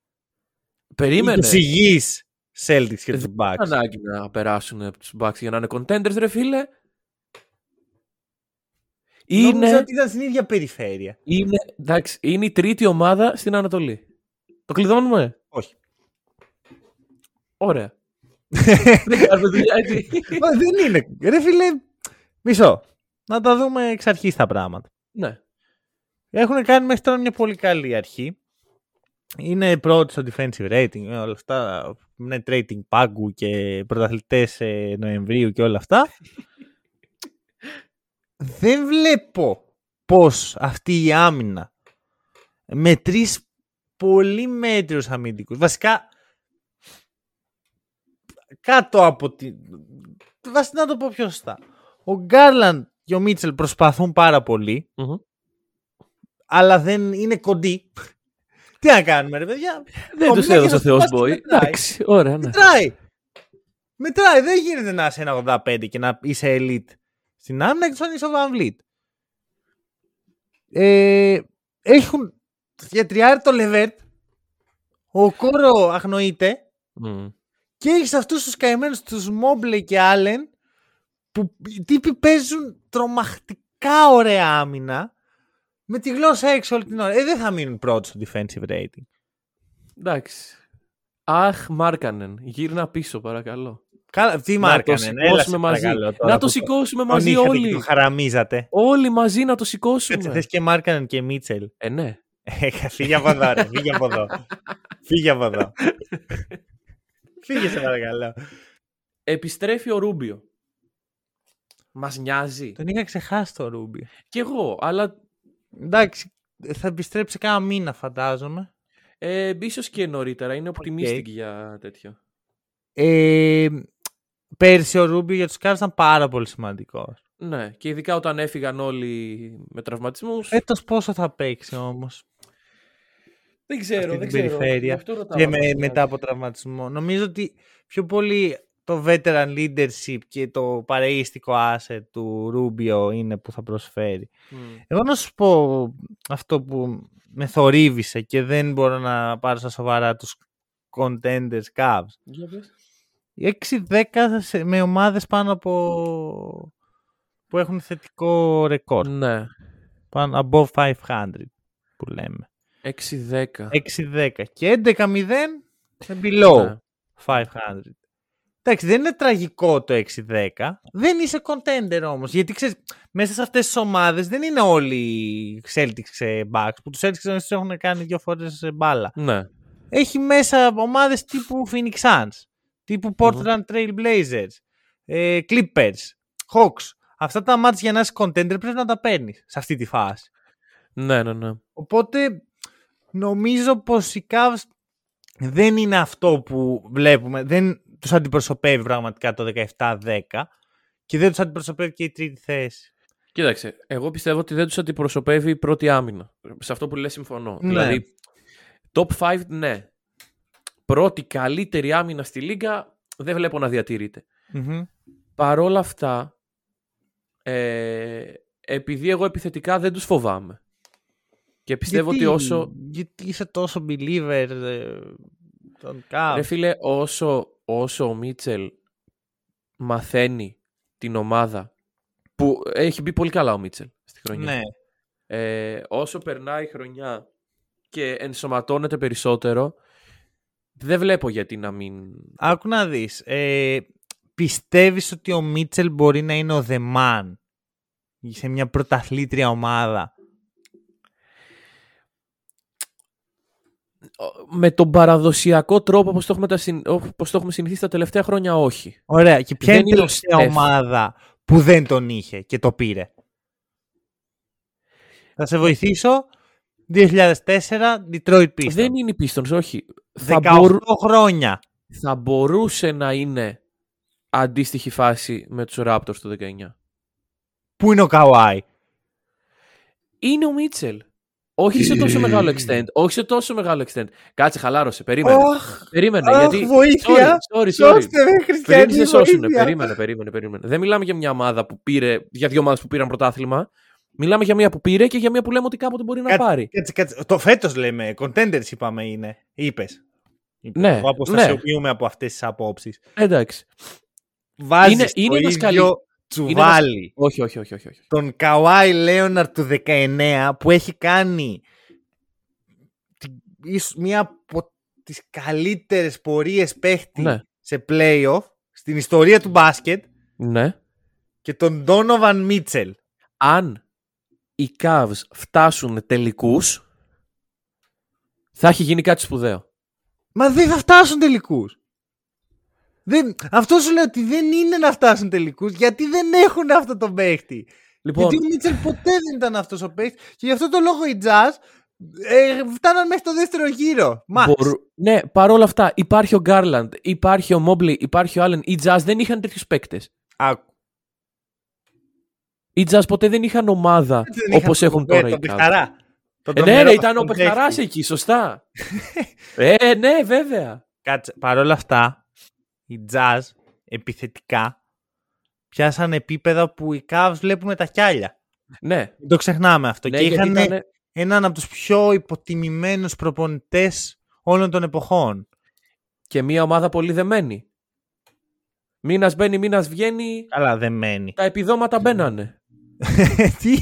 Περίμενε. Τους υγιείς Celtics και τους Δεν Bucks. ανάγκη να περάσουν από τους Bucks για να είναι contenders, ρε φίλε. Νόμιζα Είναι, ότι ήταν στην ίδια περιφέρεια. είναι, εντάξει, είναι η τρίτη ομάδα στην Ανατολή. Το κλειδώνουμε; Όχι. Ωραία. Δεν κάνουμε δουλειά έτσι. Μα δεν είναι. Ρε φίλε, μισό. Να τα δούμε εξ αρχής τα πράγματα. ναι. Έχουν κάνει μέχρι τώρα μια πολύ καλή αρχή. Είναι πρώτοι στο defensive rating, ε, όλα αυτά. Net rating πάγκου και πρωταθλητές ε, Νοεμβρίου και όλα αυτά. Δεν βλέπω πώς αυτή η άμυνα με τρεις πολύ μέτριους αμυντικούς. Βασικά κάτω από τη... Βασικά να το πω πιο σωστά. Ο Γκάρλαντ και ο Μίτσελ προσπαθούν πάρα πολύ Μμμ. αλλά δεν είναι κοντοί. Τι να κάνουμε, ρε παιδιά; Δεν Ο τους Μίτσελ έδωσε ο Θεός τουλάχιστον boy. μετράει. Εντάξει, ωραία, ναι. Μετράει. Μετράει. Δεν γίνεται να είσαι ένα 85 και να είσαι elite στην άμυνα και να είσαι ο Van Vliet. Ε, έχουν για τριάρι το Λεβέρτ. Ο Κόρο αγνοείται. Μμ. Και έχεις αυτούς τους καημένους, τους Μόμπλε και Άλεν, που οι τύποι παίζουν τρομακτικά ωραία άμυνα με τη γλώσσα έξω όλη την ώρα. Ε, δεν θα μείνουν πρώτοι στο defensive rating. Εντάξει. Αχ, Μάρκανεν. Γύρνα πίσω, παρακαλώ. Καλά, τι Να μάρκανε, το ναι, έλα σε σηκώσουμε μαζί. παρακαλώ τώρα Να το που σηκώσουμε τον μαζί είχατε και όλοι. Το χαραμίζατε. Όλοι μαζί να το Έτσι σηκώσουμε. θες και Μάρκανεν και Μίτσελ. Ε, ναι. Ε, Φύγε από εδώ, ρε. Φύγε από εδώ. Φύγε από εδώ. Φύγε σε παρακαλώ. Επιστρέφει ο Ρούμπιο. Μας νοιάζει. Τον είχα ξεχάσει το Ρούμπι. Κι εγώ, αλλά Εντάξει, θα επιστρέψει κάνα μήνα φαντάζομαι. ε, ίσως και νωρίτερα. Είναι optimistic για τέτοιο. Ε, πέρσι ο Ρούμπι για τους Cavs ήταν πάρα πολύ σημαντικός. Ναι, και ειδικά όταν έφυγαν όλοι με τραυματισμούς. Φέτος πόσο θα παίξει όμως; Δεν ξέρω, αυτή δεν την ξέρω. περιφέρεια Γι' αυτό ρωτάω και αν με, μας μετά νοιάζει. από τραυματισμό. Νομίζω ότι πιο πολύ το veteran leadership και το παρεΐστικο asset του Ρούμπιο είναι που θα προσφέρει. Μμ. Εγώ να σου πω αυτό που με θορύβησε και δεν μπορώ να πάρω στα σοβαρά τους contenders Cavs. Για πες. 6-10 σε- με ομάδες πάνω από που έχουν θετικό ρεκόρ. Ναι, Πάνω, above 500 που λέμε. 6-10. 6-10 και 11-0 με below Ναι. 500. Εντάξει, δεν είναι τραγικό το 6-10. Δεν είσαι contender όμως. Γιατί ξέρεις, μέσα σε αυτές τις ομάδες δεν είναι όλοι οι Celtics σε Bucks. Που τους Celtics τους έχουν κάνει δύο φορές ε, μπάλα. Ναι. Έχει μέσα ομάδες τύπου Phoenix Suns. Τύπου Portland Trail Blazers. Ε, Clippers. Hawks. Αυτά τα μάτια για να είσαι contender πρέπει να τα παίρνεις σε αυτή τη φάση. Ναι, ναι, ναι. Οπότε νομίζω πως οι Cavs δεν είναι αυτό που βλέπουμε. Δεν τους αντιπροσωπεύει πραγματικά το 17-10 και δεν τους αντιπροσωπεύει και η τρίτη θέση. Κοίταξε, εγώ πιστεύω ότι δεν τους αντιπροσωπεύει η πρώτη άμυνα. Σε αυτό που λες συμφωνώ. Ναι. Δηλαδή, top 5 ναι. Πρώτη καλύτερη άμυνα στη λίγα δεν βλέπω να διατηρείται. Μμμ. Παρόλα αυτά, ε, επειδή εγώ επιθετικά δεν τους φοβάμαι. Και πιστεύω Γιατί- ότι όσο... Γιατί είσαι τόσο believer ε, των Cavs; Ρε φίλε, όσο, όσο ο Μίτσελ μαθαίνει την ομάδα που έχει μπει πολύ καλά ο Μίτσελ στη χρονιά. ναι. Ε, όσο περνάει η χρονιά και ενσωματώνεται περισσότερο, δεν βλέπω γιατί να μην... Άκου να δεις. Ε, πιστεύεις ότι ο Μίτσελ μπορεί να είναι ο The Man σε μια πρωταθλήτρια ομάδα; Με τον παραδοσιακό τρόπο όπως το έχουμε, τα συν- όπως το έχουμε συνηθίσει τα τελευταία χρόνια, όχι. Ωραία. Και ποια Δεν είναι η είναι ο τελευταία Στεφ. ομάδα που δεν τον είχε και το πήρε; Θα σε βοηθήσω. 2004 Detroit Pistons. Δεν είναι οι Pistons, όχι. 18 Θα, μπορού- χρόνια. θα μπορούσε να είναι αντίστοιχη φάση με τους Raptors το 19. Πού είναι ο Καουάι. Είναι ο Μίτσελ. Όχι σε τόσο μεγάλο extent. Όχι σε τόσο μεγάλο extent. Κάτσε, χαλάρωσε. Περίμενε. Αχ, Περίμενε. αχ, γιατί... βοήθεια. Sorry, sorry, sorry. Σώστε με, Πριν χριστιανοί, σε σώσουνε. βοήθεια. Περίμενε, περίμενε, περίμενε. Δεν μιλάμε για μια ομάδα που πήρε, για δύο ομάδες που πήραν πρωτάθλημα. Μιλάμε για μια που πήρε και για μια που λέμε ότι κάποτε μπορεί να Κάτσε, πάρει. Κάτσε, κάτσε. Το φέτος λέμε. Contenders είπαμε είναι. Είπες. Είπες. Ναι, Εγώ αποστασιοποιούμε από αυτές τις απόψεις. Εντάξει. Βάζεις Είναι- το είναι ένας ίδιο καλή- τσουβάλι. Όχι, όχι, όχι, όχι. όχι. τον Καουάι Λέοναρ του 19 που έχει κάνει την- ίσως μία από τις καλύτερες πορείες παίχτη Ναι. σε playoff στην ιστορία του μπάσκετ Ναι. και τον Donovan Μίτσελ. Αν οι Cavs φτάσουν τελικούς, θα έχει γίνει κάτι σπουδαίο. Μα δεν θα φτάσουν τελικούς. Δεν, αυτό σου λέω ότι δεν είναι να φτάσουν τελικούς γιατί δεν έχουν αυτό το παίχτη. Λοιπόν, Γιατί ο Μίτσελ ποτέ δεν ήταν αυτός ο παίχτης και γι' αυτό το λόγο οι Jazz ε, φτάναν μέχρι το δεύτερο γύρο. Max. μπορού- ναι, παρόλα αυτά υπάρχει ο Garland, υπάρχει ο Mobley, υπάρχει ο Allen. Οι Jazz δεν είχαν τέτοιους παίκτες. Άκου. Οι Jazz ποτέ δεν είχαν ομάδα Δεν είχαν όπως τον έχουν Κομπέ, τώρα οι Τον Cavs. Πεχταρά. Τον Ε, ναι, τρομερό ρε, ήταν ο τον Πεχταρά παίχτη. εκεί, σωστά. ε, ναι, βέβαια. Κάτσε, παρόλα αυτά, οι Jazz επιθετικά πιάσαν επίπεδα που οι Cavs βλέπουν τα κιάλια. Ναι, Μην το ξεχνάμε αυτό. ναι και γιατί είχαν Και μια ομάδα πολύ δεμένη. Μήνας μπαίνει, μήνας βγαίνει. Καλά, δεν μένει. Τα επιδόματα μπαίνανε. Τι;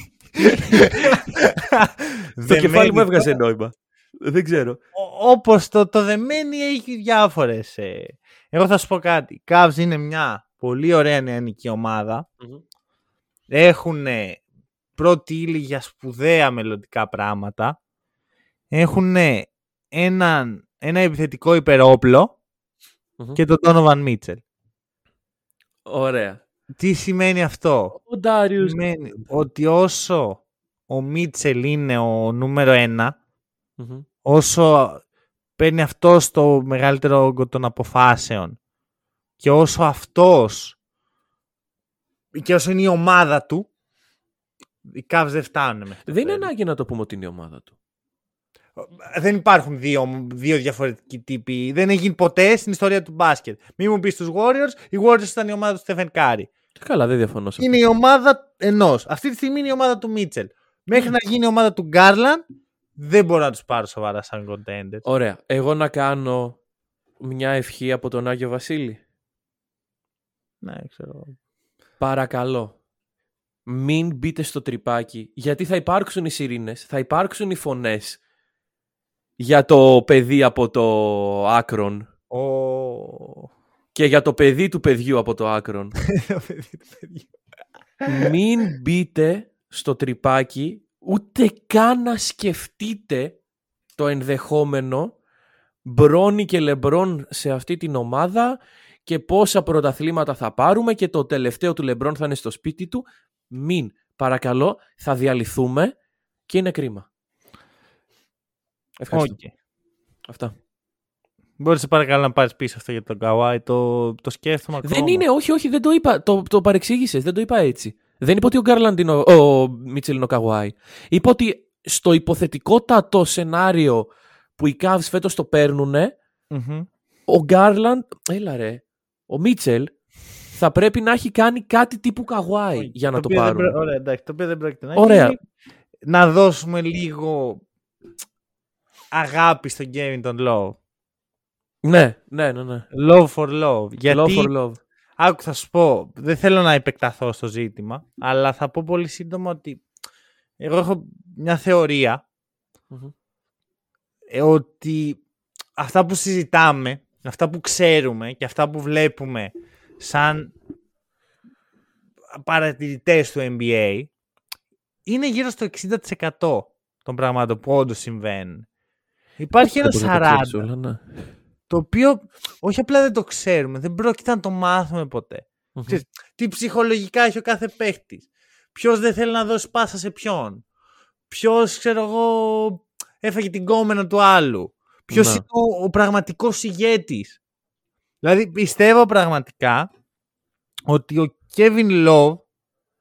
Το κεφάλι μου έβγαζε νόημα. Δεν ξέρω. Όπως το, το δεμένη έχει διάφορες. Εγώ θα σου πω κάτι. Η Cavs είναι μια πολύ ωραία νεανική ομάδα. Έχουν πρώτη ύλη για σπουδαία μελλοντικά πράγματα. Έχουν ένα, ένα επιθετικό υπερόπλο Μμμ. και τον Donovan Mitchell. Ωραία. Τι σημαίνει αυτό; Ο Ντάριους. Σημαίνει ότι όσο ο Μίτσελ είναι ο νούμερο ένα, Μμμ. όσο παίρνει αυτό το μεγαλύτερο όγκο των αποφάσεων και όσο αυτός και όσο είναι η ομάδα του, οι Cavs δεν φτάνουν μέχρι το Δεν είναι τέλος. ανάγκη να το πούμε ότι είναι η ομάδα του. Δεν υπάρχουν δύο, δύο διαφορετικοί τύποι. Δεν έχει γίνει ποτέ στην ιστορία του μπάσκετ. Μην μου πεις στους Warriors, οι Warriors ήταν η ομάδα του Στέφεν Κάρι. Καλά, δεν διαφωνώ σε αυτό. Είναι η ομάδα ενός. Αυτή τη στιγμή είναι η ομάδα του Μίτσελ. Μέχρι να γίνει η ομάδα του Γκάρλαν, δεν μπορώ να τους πάρω σοβαρά σαν contenders. Ωραία. Εγώ να κάνω μια ευχή από τον Άγιο Βασίλη. Ναι, ξέρω. Παρακαλώ. Μην μπείτε στο τρυπάκι, γιατί θα υπάρξουν οι σιρήνες, θα υπάρξουν οι φωνές για το παιδί από το άκρον Ο... και για το παιδί του παιδιού από το άκρον. Το παιδί του παιδιού. Μην μπείτε στο τρυπάκι ούτε καν να σκεφτείτε το ενδεχόμενο Μπρόνι και Λεμπρόν σε αυτή την ομάδα και πόσα πρωταθλήματα θα πάρουμε και το τελευταίο του Λεμπρόν θα είναι στο σπίτι του. Μην, παρακαλώ, θα διαλυθούμε και είναι κρίμα. Ευχαριστώ. Οκ. Αυτά. Μπορείς σε παρακαλώ να πάρεις πίσω αυτό για τον Καουάι. Το, το σκέφτομαι ακόμα. Δεν είναι, όχι, όχι, δεν το είπα. Το, το παρεξήγησες, δεν το είπα έτσι. Δεν είπα ότι ο Γκάρλαντ είναι ο, ο Μίτσελ είναι ο Καουάι. Είπα ότι στο υποθετικότατο σενάριο που οι Cavs φέτος το παίρνουν, Μμμ. ο Γκάρλαντ, έλα ρε, ο Μίτσελ θα πρέπει να έχει κάνει κάτι τύπου Καουάι για να το, οποίο δεν πάρουν. πρό- Ωραία, εντάξει, το οποίο δεν πρόκειται να Ωραία. γίνει. Να δώσουμε λίγο αγάπη στον Kevin τον Love. Ναι, ναι, ναι, ναι. Love for love. Γιατί, Love for love. άκου θα σου πω, δεν θέλω να επεκταθώ στο ζήτημα, αλλά θα πω πολύ σύντομα ότι εγώ έχω μια θεωρία Μμμ. ε, ότι αυτά που συζητάμε, αυτά που ξέρουμε και αυτά που βλέπουμε σαν παρατηρητές του NBA είναι γύρω στο 60% των πραγμάτων που όντως συμβαίνουν. Υπάρχει ένα Δεν μπορεί να τα 40% ξέρεις όλα, ναι. το οποίο όχι απλά δεν το ξέρουμε, δεν πρόκειται να το μάθουμε ποτέ. Μμμ. Ξέρεις, τι ψυχολογικά έχει ο κάθε παίχτης. Ποιος δεν θέλει να δώσει πάσα σε ποιον. Ποιος, ξέρω εγώ, έφαγε την κόμενα του άλλου. Ποιος Ναι. είναι ο, ο πραγματικός ηγέτης. Δηλαδή πιστεύω πραγματικά ότι ο Kevin Love,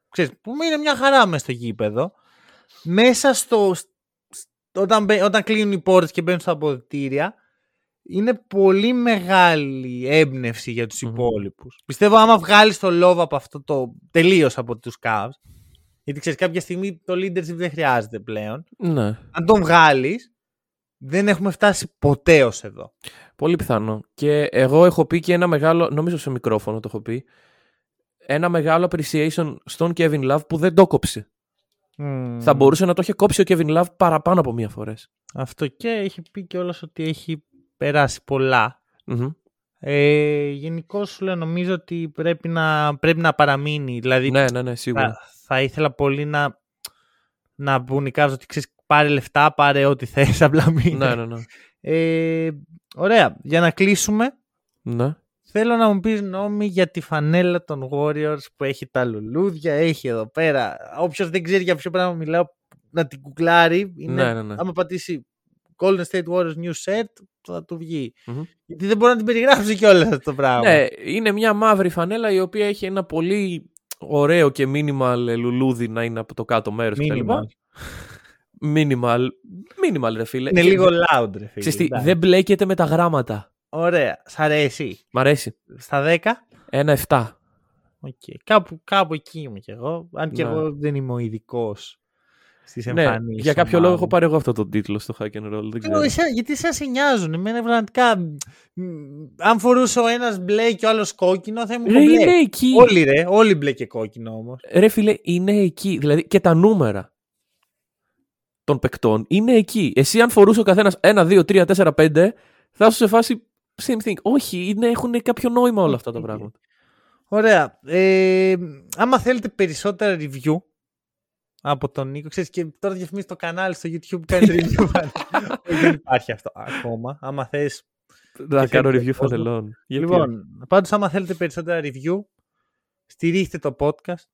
ξέρεις, που είναι μια χαρά μέσα στο γήπεδο, μέσα στο. Σ- Όταν, μπαι- όταν κλείνουν οι πόρτες και μπαίνουν στα αποδητήρια, είναι πολύ μεγάλη έμπνευση για τους Μμμ. υπόλοιπους. Πιστεύω άμα βγάλεις το Love από αυτό το τελείως από τους Cavs, γιατί ξέρεις κάποια στιγμή το leadership δεν χρειάζεται πλέον, Ναι. αν τον βγάλεις, δεν έχουμε φτάσει ποτέ ως εδώ. Πολύ πιθανό. Και εγώ έχω πει και ένα μεγάλο, νομίζω σε μικρόφωνο το έχω πει, ένα μεγάλο appreciation στον Kevin Love που δεν το κόψε. Μμμ. Θα μπορούσε να το είχε κόψει ο Kevin Love παραπάνω από μία φορές. Αυτό και έχει πει κιόλας ότι έχει περάσει πολλά. Μμμ. Ε, Γενικώ σου λέω νομίζω ότι πρέπει να, πρέπει να παραμείνει. Δηλαδή Ναι, ναι, ναι, σίγουρα. θα, θα ήθελα πολύ να, να μπουν οι Cavs ότι ξέρεις, πάρε λεφτά, πάρε ό,τι θες, απλά μην. ναι, ναι, ναι. Ε, ωραία, για να κλείσουμε, ναι. Θέλω να μου πεις νόμι για τη φανέλα των Warriors που έχει τα λουλούδια, έχει εδώ πέρα. Όποιος δεν ξέρει για ποιο πράγμα μιλάω, να την κουκλάρει. Είναι, Ναι, ναι, ναι. Άμα πατήσει Golden State Warriors New Set, θα του βγει. Μμμ. Γιατί δεν μπορεί να την περιγράψει κιόλας αυτό το πράγμα. Ναι, είναι μια μαύρη φανέλα η οποία έχει ένα πολύ ωραίο και minimal λουλούδι να είναι από το κάτω μέρος κτλ. Minimal. Minimal. Minimal, ρε φίλε. Είναι Και λίγο δεν- loud, ρε φίλε. Ξέρεις τι, εντάξει. δεν μπλέκεται με τα γράμματα. Ωραία. Σ' αρέσει. Μ' αρέσει. Στα 10. Ένα 7. Οκ. Κάπου, κάπου εκεί είμαι κι εγώ. Αν και Ναι. εγώ δεν είμαι ο ειδικός στις Ναι, εμφανίσεις. για κάποιο ομάδων. λόγο έχω πάρει εγώ αυτό τον τίτλο στο hack and roll. Δεν ξέρω. Εγώ, εσέ- γιατί εσένα σε νοιάζουν. Εμένα πραγματικά. μ, Αν φορούσε ο ένας μπλε και ο άλλος κόκκινο, θα ήμουν Ρε, μπλε. είναι εκεί. Όλοι ρε, όλοι μπλε και κόκκινο όμως. Ρε φίλε, είναι εκεί. Δηλαδή και τα νούμερα των παικτών είναι εκεί. Εσύ αν φορούσε ο καθένας 1, 2, 3, 4, 5, θα είσαι σε φάση same thing. Όχι, είναι, έχουν κάποιο νόημα όλα αυτά τα Οκ. πράγματα. Ωραία. Ε, άμα θέλετε περισσότερα review από τον Νίκο, ξέρεις και τώρα διαφημίζεις το κανάλι στο YouTube που κάνει review. Δεν υπάρχει αυτό ακόμα. Άμα θες Να Και κάνω θέλετε review κόσμο. φανελών. Γιατί; Λοιπόν, πάντως άμα θέλετε περισσότερα review, στηρίχτε το podcast.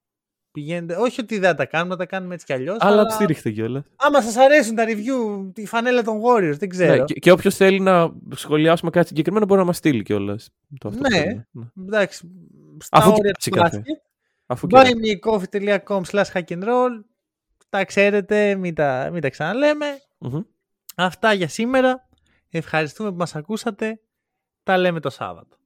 Πηγαίνετε, όχι ότι δεν τα κάνουμε, τα κάνουμε έτσι κι αλλιώς. Αλλά στήριχτε κιόλας. Άμα σας αρέσουν τα review, η φανέλα των Warriors, δεν ξέρω. Ναι, και, και όποιος θέλει να σχολιάσουμε κάτι συγκεκριμένο μπορεί να μας στείλει κιόλας. Ναι. Εντάξει, στα Αφού όρια κάτσει του κάθε. μπάσκετ, Αφού και... buymeacoffee.com slash hack and roll τα ξέρετε, μην τα, μην τα ξαναλέμε. Μμμ. Αυτά για σήμερα. Ευχαριστούμε που μας ακούσατε. Τα λέμε το Σάββατο.